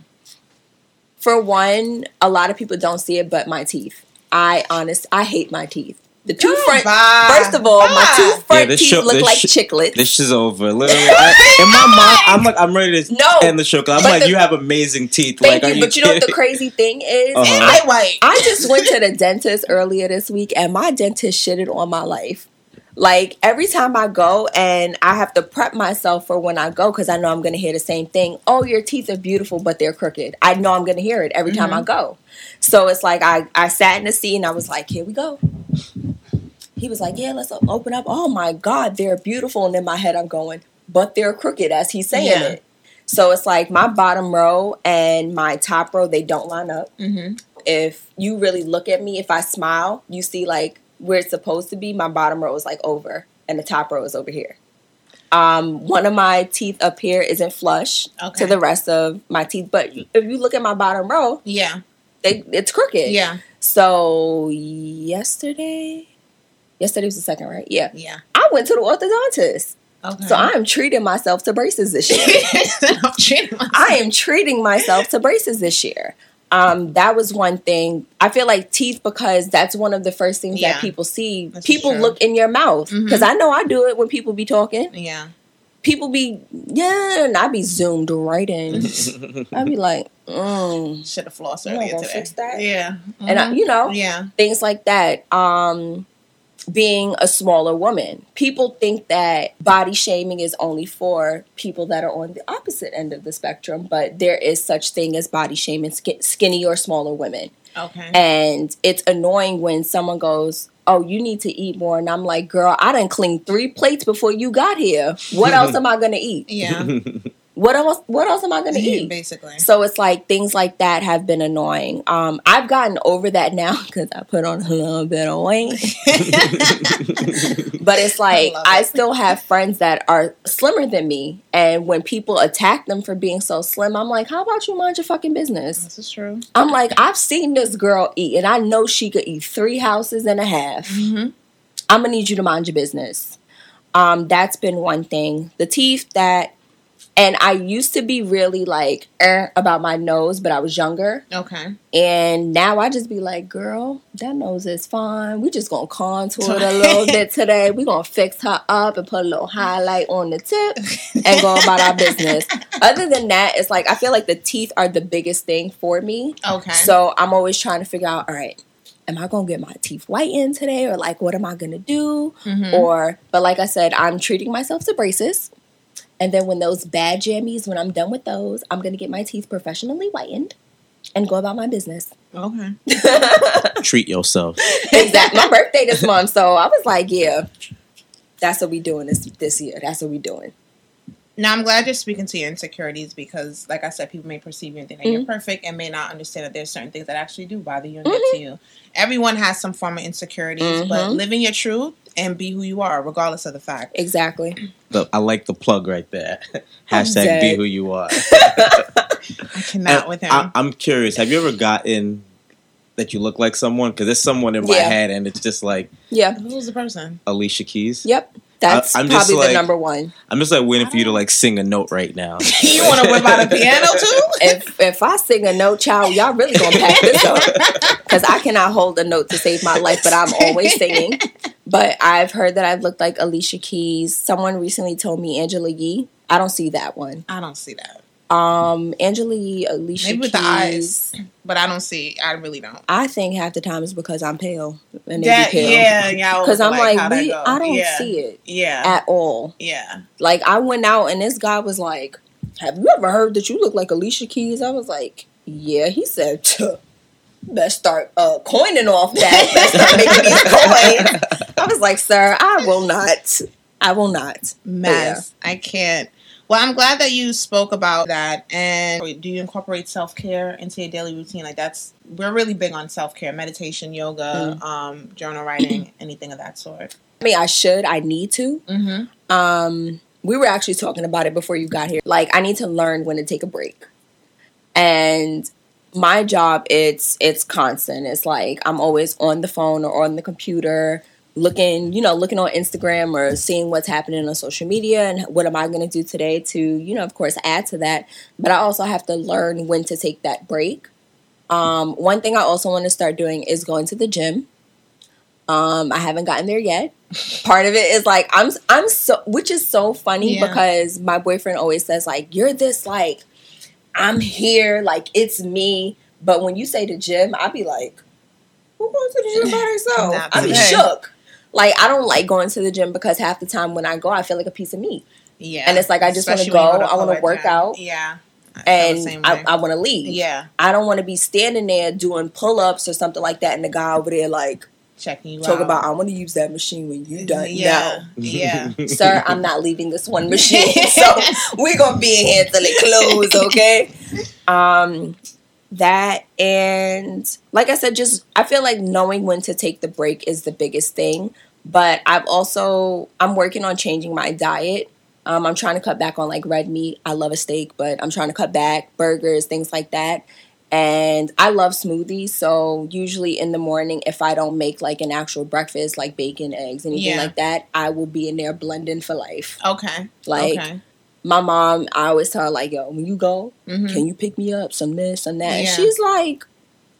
For one, a lot of people don't see it, but my teeth. I honest, I hate my teeth. The two front. Bye. First of all, my Bye. two front this teeth show- look like sh- chiclets. This is over. Literally, I, in my mind, I'm like, I'm ready to No, end the show because I'm like, the- you have amazing teeth. Thank like, are you, but you know what the crazy thing is? Uh-huh. I, they white. I just went to the dentist earlier this week, and my dentist shitted on my life. Like every time I go, and I have to prep myself for when I go because I know I'm going to hear the same thing. Oh, your teeth are beautiful, but they're crooked. I know I'm going to hear it every time I go. So it's like I I sat in the seat and I was like, here we go. He was like, yeah, let's open up. Oh my God, they're beautiful. And in my head, I'm going, but they're crooked as he's saying Yeah. it. So it's like my bottom row and my top row, they don't line up. Mm-hmm. If you really look at me, if I smile, you see like where it's supposed to be, my bottom row is like over and the top row is over here. Um, one of my teeth up here isn't flush Okay. to the rest of my teeth, but if you look at my bottom row, Yeah. they, it's crooked. Yeah. So yesterday, yesterday was the second, right? Yeah. Yeah. I went to the orthodontist. Okay. So I am treating myself to braces this year. I'm treating myself. I am treating myself to braces this year. Um, that was one thing. I feel like teeth because that's one of the first things Yeah. that people see. This is people true. look in your mouth because I know I do it when people be talking. Yeah. People be yeah, and I be zoomed right in. I be like, mm. Should have flossed earlier today. fix that? Yeah. and I, Mhm. you know, Yeah. things like that. Um, being a smaller woman, people think that body shaming is only for people that are on the opposite end of the spectrum, but there is such thing as body shaming sk- skinny or smaller women, Okay. and it's annoying when someone goes. Oh, you need to eat more. And I'm like, girl, I didn't clean three plates before you got here. What else am I gonna eat? yeah. What else what else am I gonna eat? Basically. So it's like things like that have been annoying. Um, I've gotten over that now because I put on a little bit of weight. but it's like I, it. still have friends that are slimmer than me, and when people attack them for being so slim, I'm like, how about you mind your fucking business? This is true. I'm like, I've seen this girl eat, and I know she could eat three houses and a half. Mm-hmm. I'm gonna need you to mind your business. Um, that's been one thing. The teeth that, and I used to be really like er, about my nose, but I was younger, Okay. and now I just be like, girl, that nose is fine. We just gonna contour it a little bit today. We gonna fix her up and put a little highlight on the tip and go about our business. Other than that, it's like I feel like the teeth are the biggest thing for me. Okay. So I'm always trying to figure out, all right, am I gonna get my teeth whitened today, or like what am I gonna do? Mhm. Or, but like I said, I'm treating myself to braces. And then when those bad jammies, when I'm done with those, I'm gonna get my teeth professionally whitened and go about my business. okay. Treat yourself. exactly. My birthday this month, so I was like, yeah, that's what we doing this this year. That's what we doing. Now I'm glad you're speaking to your insecurities because, like I said, people may perceive you and think that Mm-hmm. you're perfect and may not understand that there's certain things that actually do bother you and get to you. Everyone has some form of insecurities, but Mhm. living your truth and be who you are, regardless of the fact. Exactly. The- I like the plug right there. Hashtag be who you are. I cannot And with him. I, I'm curious. Have you ever gotten that you look like someone? Because there's someone in my Yeah. head, and it's just like Yeah. Who's the person? Alicia Keys. Yep. That's I'm just probably the number one. I'm just like waiting for you to like sing a note right now. you want to whip out a piano too? if if I sing a note, child, y'all really gonna pack this up because I cannot hold a note to save my life, but I'm always singing. But I've heard that I've looked like Alicia Keys. Someone recently told me Angela Yee. I don't see that one. I don't see that. Um, Angela Yee, Alicia Maybe with Keys. the eyes, but I don't see. I really don't. I think half the time it's because I'm pale and they That, be pale. yeah, yeah. Because I'm like, how that we. I don't yeah. see it Yeah, at all. yeah. Like I went out and this guy was like, "Have you ever heard that you look like Alicia Keys?" I was like, "Yeah." He said, "Tuh, "Best start uh, coining off that. Best start making these coins." I was like, "Sir, I will not. I will not." Mess. I can't. Well, I'm glad that you spoke about that. And do you incorporate self care into your daily routine? Like that's we're really big on self care, meditation, yoga, um, journal writing, anything of that sort. I mean, I should. I need to. Mm-hmm. Um, we were actually talking about it before you got here. Like, I need to learn when to take a break. And my job, it's it's constant. It's like I'm always on the phone or on the computer, looking, you know, looking on Instagram or seeing what's happening on social media and what am I going to do today to, you know, of course, add to that. But I also have to learn when to take that break. Um, one thing I also want to start doing is going to the gym. Um, I haven't gotten there yet. Part of it is like I'm I'm so which is so funny Yeah. because my boyfriend always says like you're this like I'm here like it's me. But when you say the gym, I'd be like, who goes to the gym by herself? Not I be shook. Like I don't like going to the gym because half the time when I go, I feel like a piece of meat, Yeah, And it's like, I just when you go, I wanna work gym. out. Yeah, and I. I want to leave. yeah, I don't want to be standing there doing pull ups or something like that, and the guy over there like checking you talk out. about I want to use that machine when you done. yeah, yeah. Sir, I'm not leaving this one machine, so we're gonna be in here till it close, okay? Um, that and like I said, just I feel like knowing when to take the break is the biggest thing. But I've also I'm working on changing my diet. Um, I'm trying to cut back on like red meat. I love a steak, but I'm trying to cut back burgers, things like that. And I love smoothies, so usually in the morning, if I don't make like an actual breakfast, like bacon, eggs, anything Yeah. like that, I will be in there blending for life. Okay, Like okay. my mom, I always tell her like, "Yo, when you go, Mhm. can you pick me up some this, some that?" And she's like,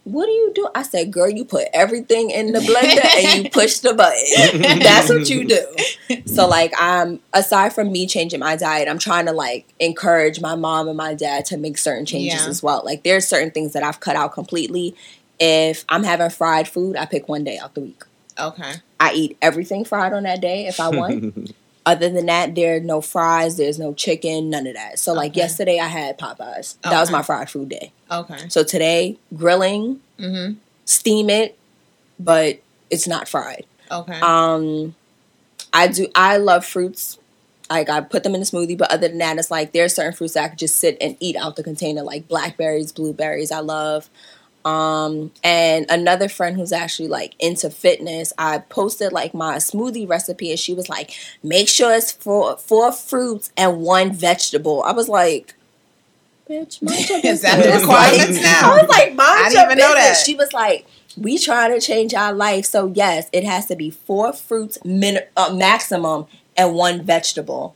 "What do you do?" I said, "Girl, you put everything in the blender and you push the button. That's what you do." So like, I'm aside from me changing my diet, I'm trying to like encourage my mom and my dad to make certain changes Yeah. as well. Like, there's certain things that I've cut out completely. If I'm having fried food, I pick one day out the week. Okay. I eat everything fried on that day if I want. Other than that, there are no fries, there's no chicken, none of that. So like Okay. yesterday I had Popeyes. That was my fried food day. Okay. So today, grilling, Mm-hmm. steam it, but it's not fried. Okay. Um I do I love fruits. Like I put them in a smoothie, but other than that, it's like there are certain fruits that I could just sit and eat out the container, like blackberries, blueberries. I love. Um, and another friend who's actually like into fitness, I posted like my smoothie recipe, and she was like, "Make sure it's four four fruits and one vegetable." I was like, "Bitch, mind your Is that the requirements Like, now? I was like, "Mind I didn't even know that. She was like, "We trying to change our life, so yes, it has to be four fruits min- uh, maximum and one vegetable."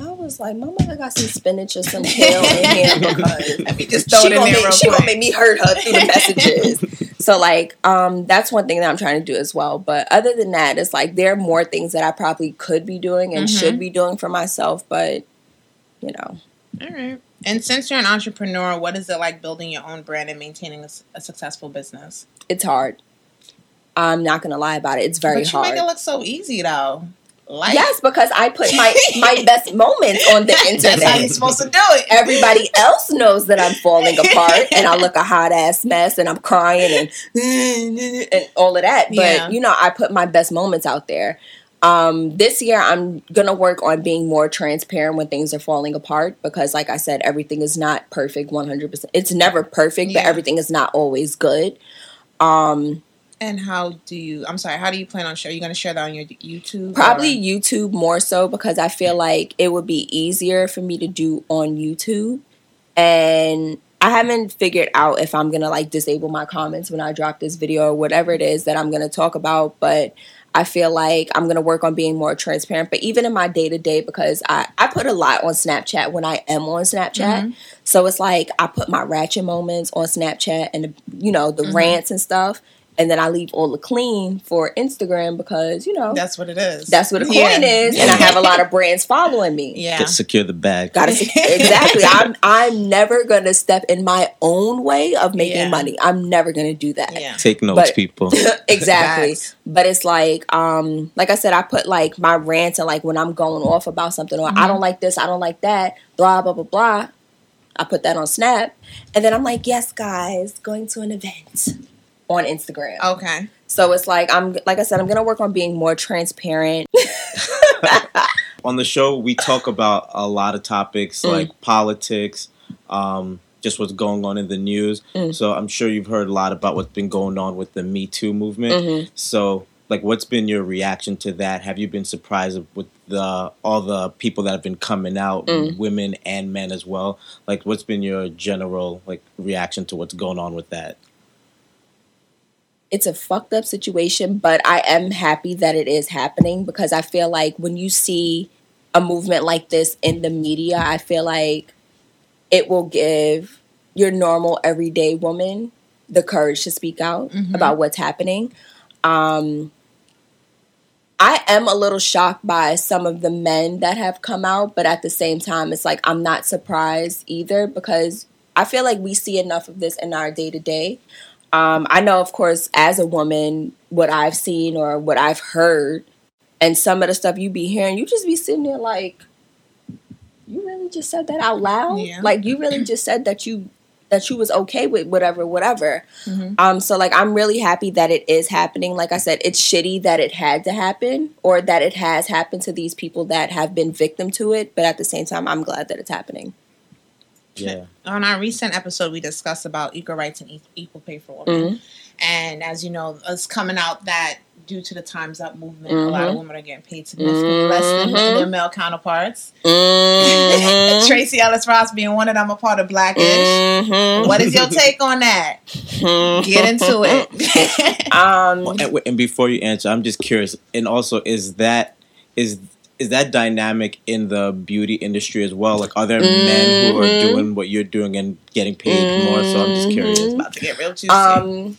I was like, "My mother got some spinach or some kale in here because Let me just throw she it in gonna, there make, she gonna make me hurt her through the messages. so like, um, that's one thing that I'm trying to do as well. But other than that, it's like there are more things that I probably could be doing and Mhm. should be doing for myself. But you know, All right. And since you're an entrepreneur, what is it like building your own brand and maintaining a successful business? it's hard. I'm not gonna lie about it. It's very but you hard. make it look so easy, though. Like, yes, because I put my my best moments on the internet. that's how you're supposed to do it. Everybody else knows that I'm falling apart and I look a hot ass mess and I'm crying and and all of that. But Yeah. you know, I put my best moments out there. Um, this year, I'm gonna work on being more transparent when things are falling apart because, like I said, everything is not perfect 100. percent It's never perfect, but everything is not always good. Um, And how do you? I'm sorry. How do you plan on share? Are you going to share that on your YouTube? Probably or- YouTube more so because I feel like it would be easier for me to do on YouTube. And I haven't figured out if I'm gonna like disable my comments when I drop this video or whatever it is that I'm gonna talk about, but I feel like I'm gonna work on being more transparent. But even in my day to day, because I, I put a lot on Snapchat when I am on Snapchat. Mm-hmm. So it's like I put my ratchet moments on Snapchat and you know, the mm-hmm. rants and stuff. And then I leave all the clean for Instagram because you know That's what it is. that's what a coin Yeah. is, and I have a lot of brands following me. Yeah. Get secure the bag. Gotta exactly. I'm I'm never gonna step in my own way of making Yeah. money. I'm never gonna do that. Yeah. Take notes, But- people. exactly. Facts. But it's like, um, like I said, I put like my rants and like when I'm going off about something or Mm-hmm. I don't like this, I don't like that, blah blah blah blah. I put that on Snap, and then I'm like, yes, guys, going to an event on Instagram. Okay. So it's like I'm, like I said, I'm gonna work on being more transparent. on the show we talk about a lot of topics Mm. like politics um, just what's going on in the news Mm. so i'm sure you've heard a lot about what's been going on with the me too movement Mhm. so like what's been your reaction to that have you been surprised with the all the people that have been coming out Mm. women and men as well like what's been your general like reaction to what's going on with that it's a fucked up situation, but I am happy that it is happening because I feel like when you see a movement like this in the media, I feel like it will give your normal everyday woman the courage to speak out about what's happening. Um, I am a little shocked by some of the men that have come out, but at the same time, it's like I'm not surprised either because I feel like we see enough of this in our day to day. Um, I know, of course, as a woman, what I've seen or what I've heard, and some of the stuff you be hearing, you just be sitting there like, you really just said that out loud. Yeah. Like you really just said that you that you was okay with whatever, whatever. Mhm. Um, so like I'm really happy that it is happening. Like I said, it's shitty that it had to happen or that it has happened to these people that have been victim to it. But at the same time, I'm glad that it's happening. Yeah On our recent episode, we discussed about equal rights and equal pay for women. Mhm. And as you know, it's coming out that due to the Times Up movement, a lot of Mhm. women are getting paid significantly less than Mhm. their male counterparts. Mhm. Tracee Ellis Ross being one of them, a part of Blackish. What is your take on that? Get into it. Um, and, and before you answer, I'm just curious. And also, is that is is that dynamic in the beauty industry as well? Like, are there men who are Mhm. doing what you're doing and getting paid more? So I'm just curious. Mhm. about to get real juicy. Um,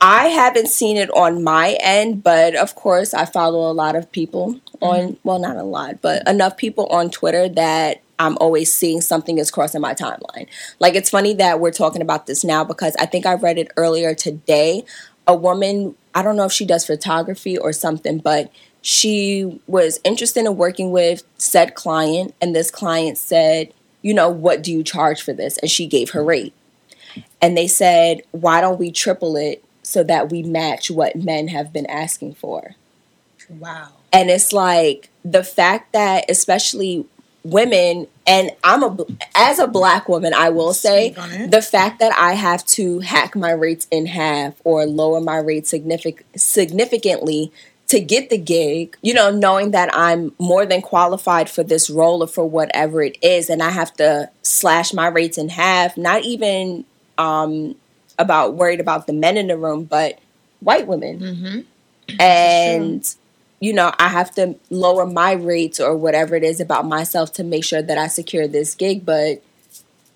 I haven't seen it on my end, but of course, I follow a lot of people on, well, not a lot, but enough people on Twitter that I'm always seeing something is crossing my timeline. Like, it's funny that we're talking about this now because I think I read it earlier today. A woman, I don't know if she does photography or something, but she was interested in working with said client, and this client said, You know, what do you charge for this? And she gave her rate and they said, "Why don't we triple it so that we match what men have been asking for?" wow. And it's like the fact that especially women and I'm a as a black woman, I will say Speak on it. the fact that I have to hack my rates in half or lower my rates signific- significantly to get the gig, you know, knowing that I'm more than qualified for this role or for whatever it is, and I have to slash my rates in half, not even um, about worried about the men in the room, but white women. Mm-hmm. And, you know, I have to lower my rates or whatever it is about myself to make sure that I secure this gig. But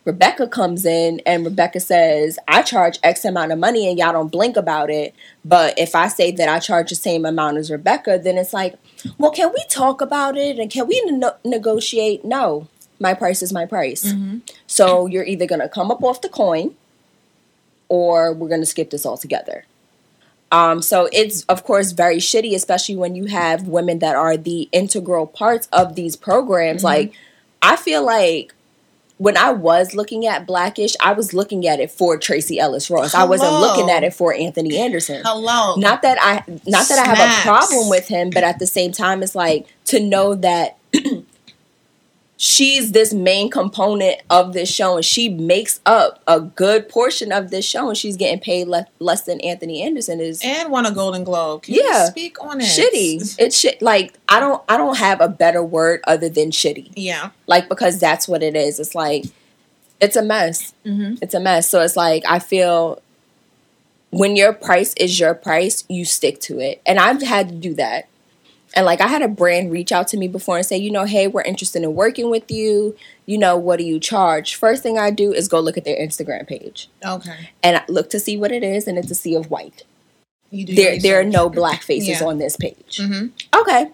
Rebecca comes in and Rebecca says, I charge X amount of money and y'all don't blink about it. But if I say that I charge the same amount as Rebecca, then it's like, well, can we talk about it and can we ne- negotiate? No, my price is my price. So you're either going to come up off the coin or we're going to skip this altogether. Um, so it's of course very shitty, especially when you have women that are the integral parts of these programs. Like, I feel like when I was looking at Blackish, I was looking at it for Tracee Ellis Ross. I wasn't looking at it for Anthony Anderson. Hello. Not that I not that I have a problem with him, but at the same time, it's like to know that she's this main component of this show and she makes up a good portion of this show and she's getting paid less, less than Anthony Anderson is and won a Golden Globe. Can Yeah. you speak on it? shitty. It's shit like I don't I don't have a better word other than shitty. Yeah. Like because that's what it is. It's like it's a mess. Mm-hmm. It's a mess. So it's like I feel when your price is your price, you stick to it. And I've had to do that. And like I had a brand reach out to me before and say, you know, hey, we're interested in working with you. You know, what do you charge? First thing I do is go look at their Instagram page Okay. and I look to see what it is, and it's a sea of white. You do there there are no black faces Yeah. on this page. Mhm. Okay.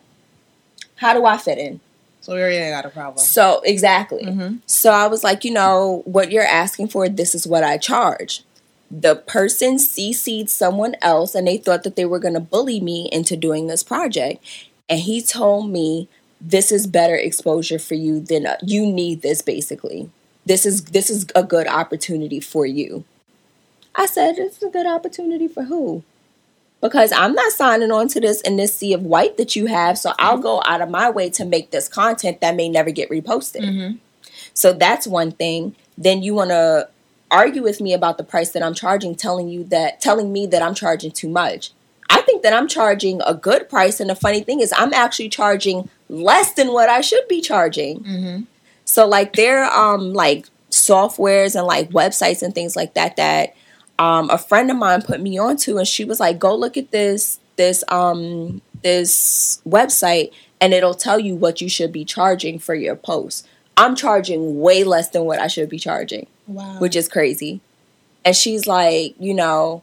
How do I fit in? So we already got a problem. So exactly. Mhm. So I was like, you know, what you're asking for, this is what I charge. The person CC'd someone else and they thought that they were going to bully me into doing this project. And he told me, this is better exposure for you than uh, you need this basically. This is this is a good opportunity for you. I said, it's a good opportunity for who? Because I'm not signing on to this in this sea of white that you have, so I'll go out of my way to make this content that may never get reposted. Mhm. So that's one thing. Then you want to argue with me about the price that I'm charging, telling you that telling me that I'm charging too much. I think that I'm charging a good price, and the funny thing is, I'm actually charging less than what I should be charging. Mhm. So like there are um like softwares and like websites and things like that that um a friend of mine put me onto and she was like go look at this this um this website and it'll tell you what you should be charging for your post. I'm charging way less than what I should be charging, Wow. which is crazy. And she's like, you know,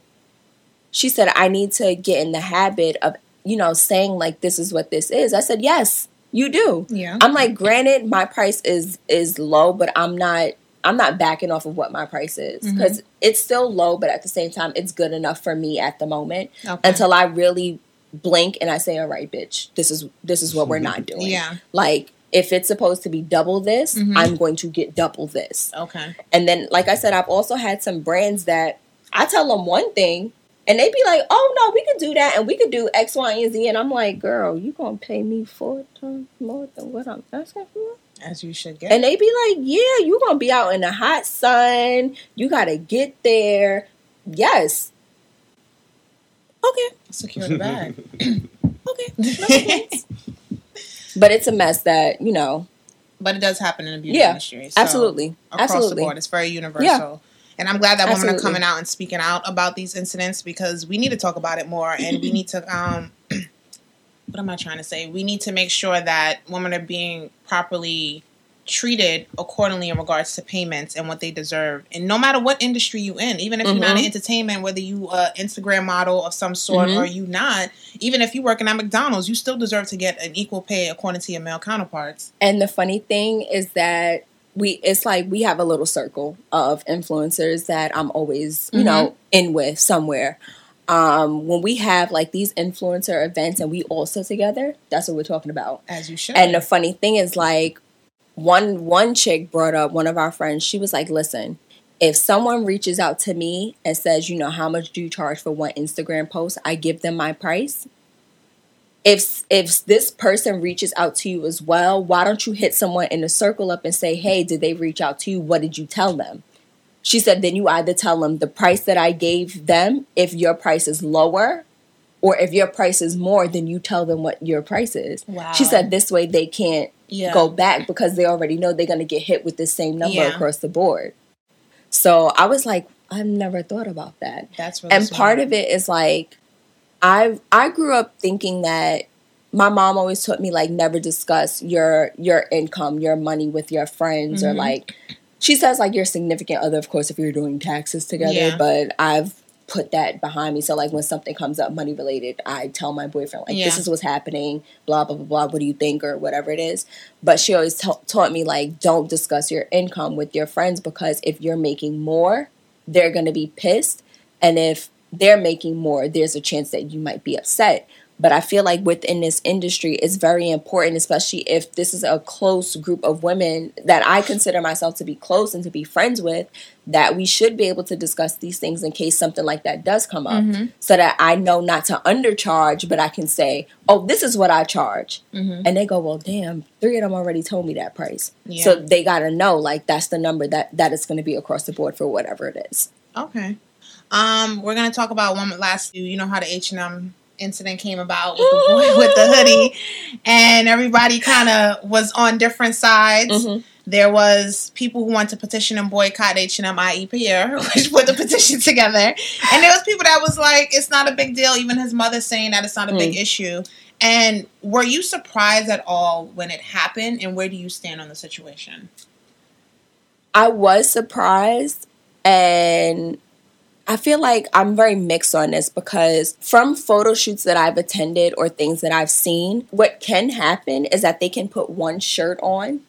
she said I need to get in the habit of, you know, saying like this is what this is. I said, "Yes, you do." yeah. I'm like, granted, my price is is low, but I'm not I'm not backing off of what my price is Mm-hmm. because it's still low, but at the same time, it's good enough for me at the moment Okay. until I really blink and I say, "All right, bitch, this is this is what we're not doing." Yeah. like if it's supposed to be double this, Mhm. I'm going to get double this. Okay. And then, like I said, I've also had some brands that I tell them one thing. And they be like, "Oh no, we could do that, and we could do X, Y, and Z." And I'm like, "Girl, you gonna pay me four times more than what I'm asking for?" As you should get. And they be like, "Yeah, you gonna be out in the hot sun. You gotta get there." Yes. Okay. Secure the bag. Okay. But it's a mess that you know. but it does happen in the beauty Yeah, industry. So absolutely. Across Absolutely. the board, it's very universal. And I'm glad that women are coming out and speaking out about these incidents because we need to talk about it more and we need to um what am I trying to say? We need to make sure that women are being properly treated accordingly in regards to payments and what they deserve. And no matter what industry you in, even if you're not in Mhm. entertainment, whether you a Instagram model of some sort Mhm. or you not, even if you're working at McDonald's, you still deserve to get an equal pay according to your male counterparts. And the funny thing is that we it's like we have a little circle of influencers that I'm always, you know, in with somewhere. Um, when we have like these influencer events and we all sit together, that's what we're talking about. As you should. And the funny thing is like one one chick brought up one of our friends, she was like, Listen, if someone reaches out to me and says, you know, how much do you charge for one Instagram post, I give them my price. If if this person reaches out to you as well, why don't you hit someone in the circle up and say, Hey, did they reach out to you? What did you tell them? She said, then you either tell them the price that I gave them, if your price is lower, or if your price is more, then you tell them what your price is. Wow. She said this way they can't yeah. go back because they already know they're going to get hit with the same number Yeah. across the board. So I was like, I've never thought about that. That's really And part of it is like, I I grew up thinking that my mom always taught me like never discuss your your income, your money with your friends or Mhm. like she says like your significant other, of course, if you're doing taxes together. Yeah. But I've put that behind me. So like when something comes up money related, I tell my boyfriend like this is what's happening, blah blah blah blah. What do you think or whatever it is. But she always ta- taught me like don't discuss your income with your friends because if you're making more, they're gonna be pissed, and if they're making more, there's a chance that you might be upset. But I feel like within this industry, it's very important, especially if this is a close group of women that I consider myself to be close and to be friends with, that we should be able to discuss these things in case something like that does come up. Mhm. So that I know not to undercharge, but I can say, oh, this is what I charge. Mhm. And they go, well, damn, three of them already told me that price. Yeah. So they got to know, like, that's the number that, that is going to be across the board for whatever it is. Okay. Um, we're gonna talk about one last. Few. You know how the H and M incident came about with the boy with the hoodie, and everybody kind of was on different sides. Mhm. There was people who wanted to petition and boycott H and M, i.e. Pierre, which put the petition together, and there was people that was like, "It's not a big deal." Even his mother saying that it's not a big issue. And were you surprised at all when it happened? And where do you stand on the situation? I was surprised and I feel like I'm very mixed on this because from photo shoots that I've attended or things that I've seen, what can happen is that they can put one shirt on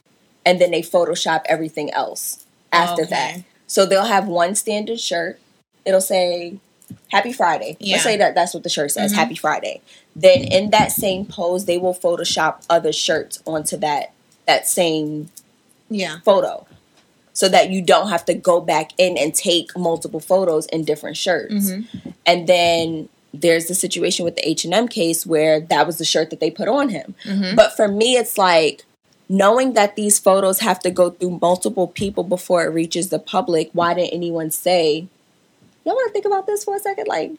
and then they Photoshop everything else after Okay. that. So they'll have one standard shirt. It'll say Happy Friday. Yeah. Let's say that that's what the shirt says, Mhm. Happy Friday. Then in that same pose, they will Photoshop other shirts onto that that same Yeah. photo so that you don't have to go back in and take multiple photos in different shirts. Mhm. And then there's the situation with the H&M case where that was the shirt that they put on him. Mhm. But for me it's like knowing that these photos have to go through multiple people before it reaches the public, why didn't anyone say, "Y'all want to think about this for a second like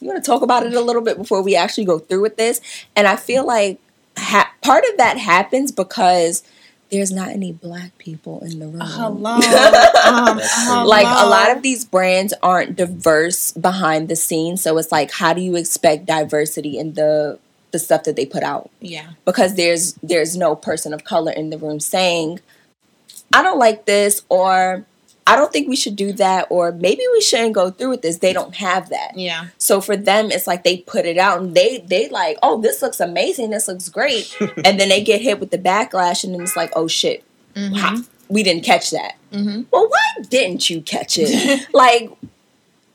you want to talk about it a little bit before we actually go through with this?" And I feel like ha- part of that happens because there's not any black people in the room. Hello. um, hello. Like a lot of these brands aren't diverse behind the scenes, so it's like, how do you expect diversity in the the stuff that they put out? Yeah. Because there's there's no person of color in the room saying, I don't like this, or I don't think we should do that, or maybe we shouldn't go through with this. They don't have that. Yeah. So for them, it's like they put it out and they they like, oh, this looks amazing, this looks great, and then they get hit with the backlash, and then it's like, oh shit, Mhm. ha- we didn't catch that. Mhm. Well, why didn't you catch it? like,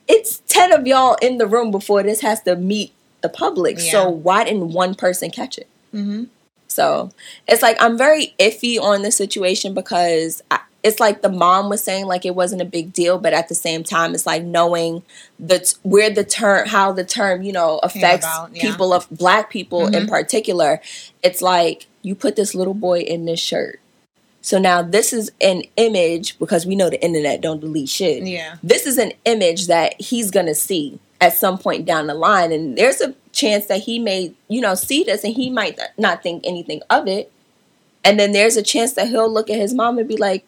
it's ten of y'all in the room before this has to meet the public. Yeah. So why didn't one person catch it? Mhm. So it's like I'm very iffy on the situation because I, it's like the mom was saying like it wasn't a big deal, but at the same time, it's like knowing the t- where the term, how the term, you know, affects about, yeah. people of black people in Mhm. particular. It's like you put this little boy in this shirt. So now this is an image because we know the internet don't delete shit Yeah. this is an image that he's gonna see at some point down the line and there's a chance that he may you know see this and he might not think anything of it and then there's a chance that he'll look at his mom and be like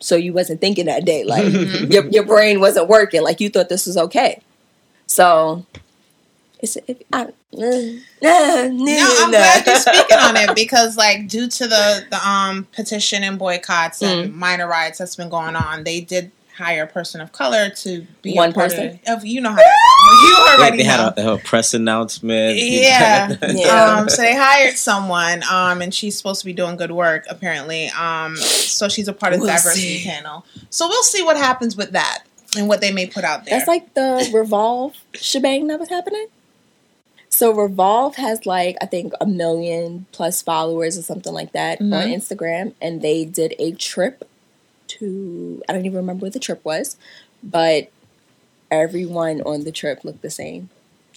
so you wasn't thinking that day like Mhm. your, your brain wasn't working like you thought this was okay so it's if I, uh, no, No, I'm glad you're speaking on it because, like, due to the the um petition and boycotts Mm. and minor riots that's been going on, they did hire a person of color to be One a part person? Of, of you know how that. You They, already they had know. a, they had a press announcement. Yeah. Yeah. Um, so they hired someone, um, and she's supposed to be doing good work, apparently. Um, so she's a part of the We'll diversity see. panel. So we'll see what happens with that and what they may put out there. That's like the Revolve shebang that was happening. So Revolve has like I think a million plus followers or something like that on Mhm. Instagram, and they did a trip to I don't even remember where the trip was, but everyone on the trip looked the same.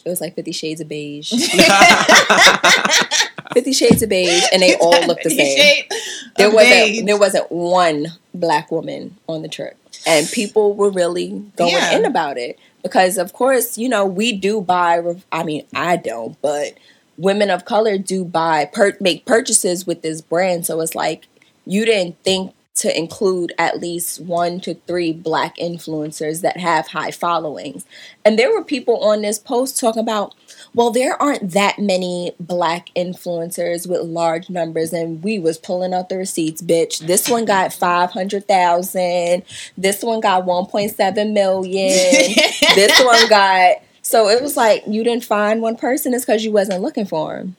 It was like Fifty Shades of Beige, Fifty Shades of Beige, and they all looked the same there wasn't there wasn't one black woman on the trip and people were really going Yeah. in about it because of course you know we do buy i mean i don't but women of color do buy per- make purchases with this brand so it's like you didn't think to include at least one to three black influencers that have high followings. And there were people on this post talking about well there aren't that many black influencers with large numbers and we was pulling out the receipts bitch. This one got 500000 this one got 1.7 million. This one got so it was like you didn't find one person it's because you wasn't looking for them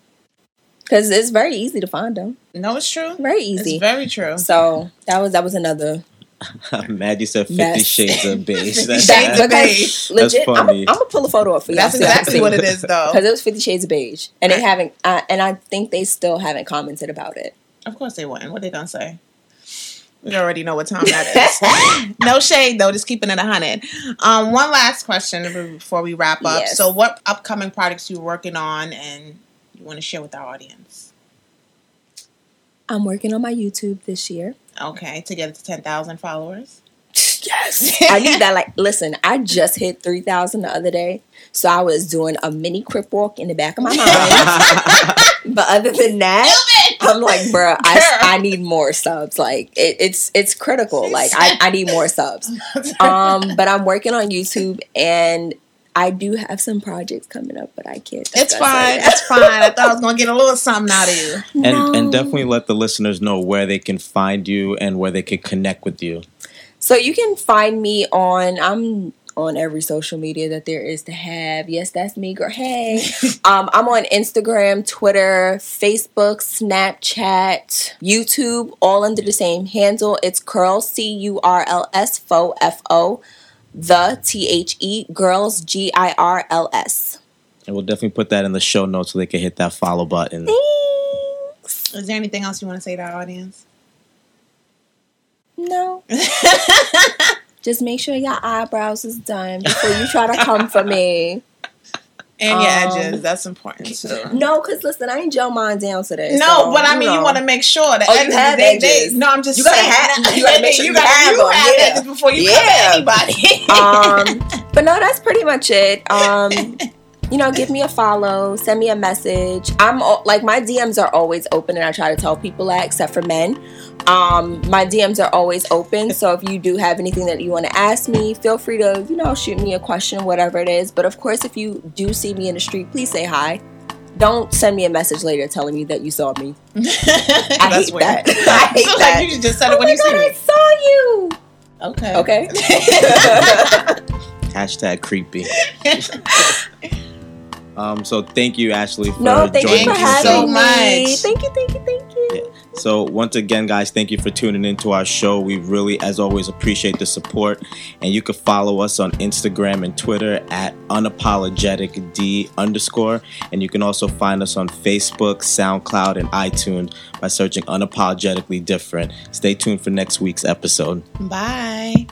because it's very easy to find them no, it's true. very It's easy very true. so that was that was another I'm mad you said Fifty Mess. Shades of Beige. Fifty That's- Shades of because Beige. legit i'm funny. gonna pull a photo up for you That's exactly what it is, though. because it was 50 shades of beige and they haven't uh, and i think they still haven't commented about it Of course they wouldn't. What they gonna say? We already know what time that is. no shade though, just keeping it a hundred. Um, one last question before we wrap up. Yes. So, what upcoming projects you working on and you want to share with our audience? i'm working on my youtube this year. Okay, to get it to ten thousand followers. yes! I need that like listen i just hit 3000 the other day so i was doing a mini crip walk in the back of my mind. But other than that i'm like bruh I, I need more subs like it, it's it's critical like I, I need more subs. Um but i'm working on youtube and i do have some projects coming up but i can't It's fine. it. It's fine. I thought I was gonna get a little something out of you. and No. and definitely let the listeners know where they can find you and where they can connect with you. So you can find me on I'm on every social media that there is to have. Yes, that's me, girl. Hey, um, I'm on Instagram, Twitter, Facebook, Snapchat, YouTube, all under the same handle. It's curl C U R L S Fo F O, the T H E Girls G I R L S. And we'll definitely put that in the show notes so they can hit that follow button. Thanks. Is there anything else you want to say to our audience? No. Just make sure your eyebrows is done before you try to come for me. And your Um, edges. That's important too. No, because listen, I ain't Joe mine down today. No, so, but I mean, you, want to make sure that Oh, you have they, they, edges. No, I'm just You gotta saying. have- you gotta make sure you gotta- have you have yeah. edges before you Yeah. anybody. um, but no, that's pretty much it. Um, you know, give me a follow, send me a message. I'm like my DMs are always open, and I try to tell people that, except for men. Um, my DMs are always open, so if you do have anything that you want to ask me, feel free to you know shoot me a question, whatever it is. But of course, if you do see me in the street, please say hi. Don't send me a message later telling me that you saw me. I That's hate weird. that. I hate so that. Like you just said oh it when my you god, see I me. saw you. Okay. Okay. Hashtag creepy. Um, so thank you, Ashley, for No, thank joining you for Thank you having so me. much. Thank you, thank you, thank you. So once again, guys, thank you for tuning into our show. We really, as always, appreciate the support. And you can follow us on Instagram and Twitter at unapologeticd underscore. And you can also find us on Facebook, SoundCloud, and iTunes by searching unapologetically different. Stay tuned for next week's episode. Bye.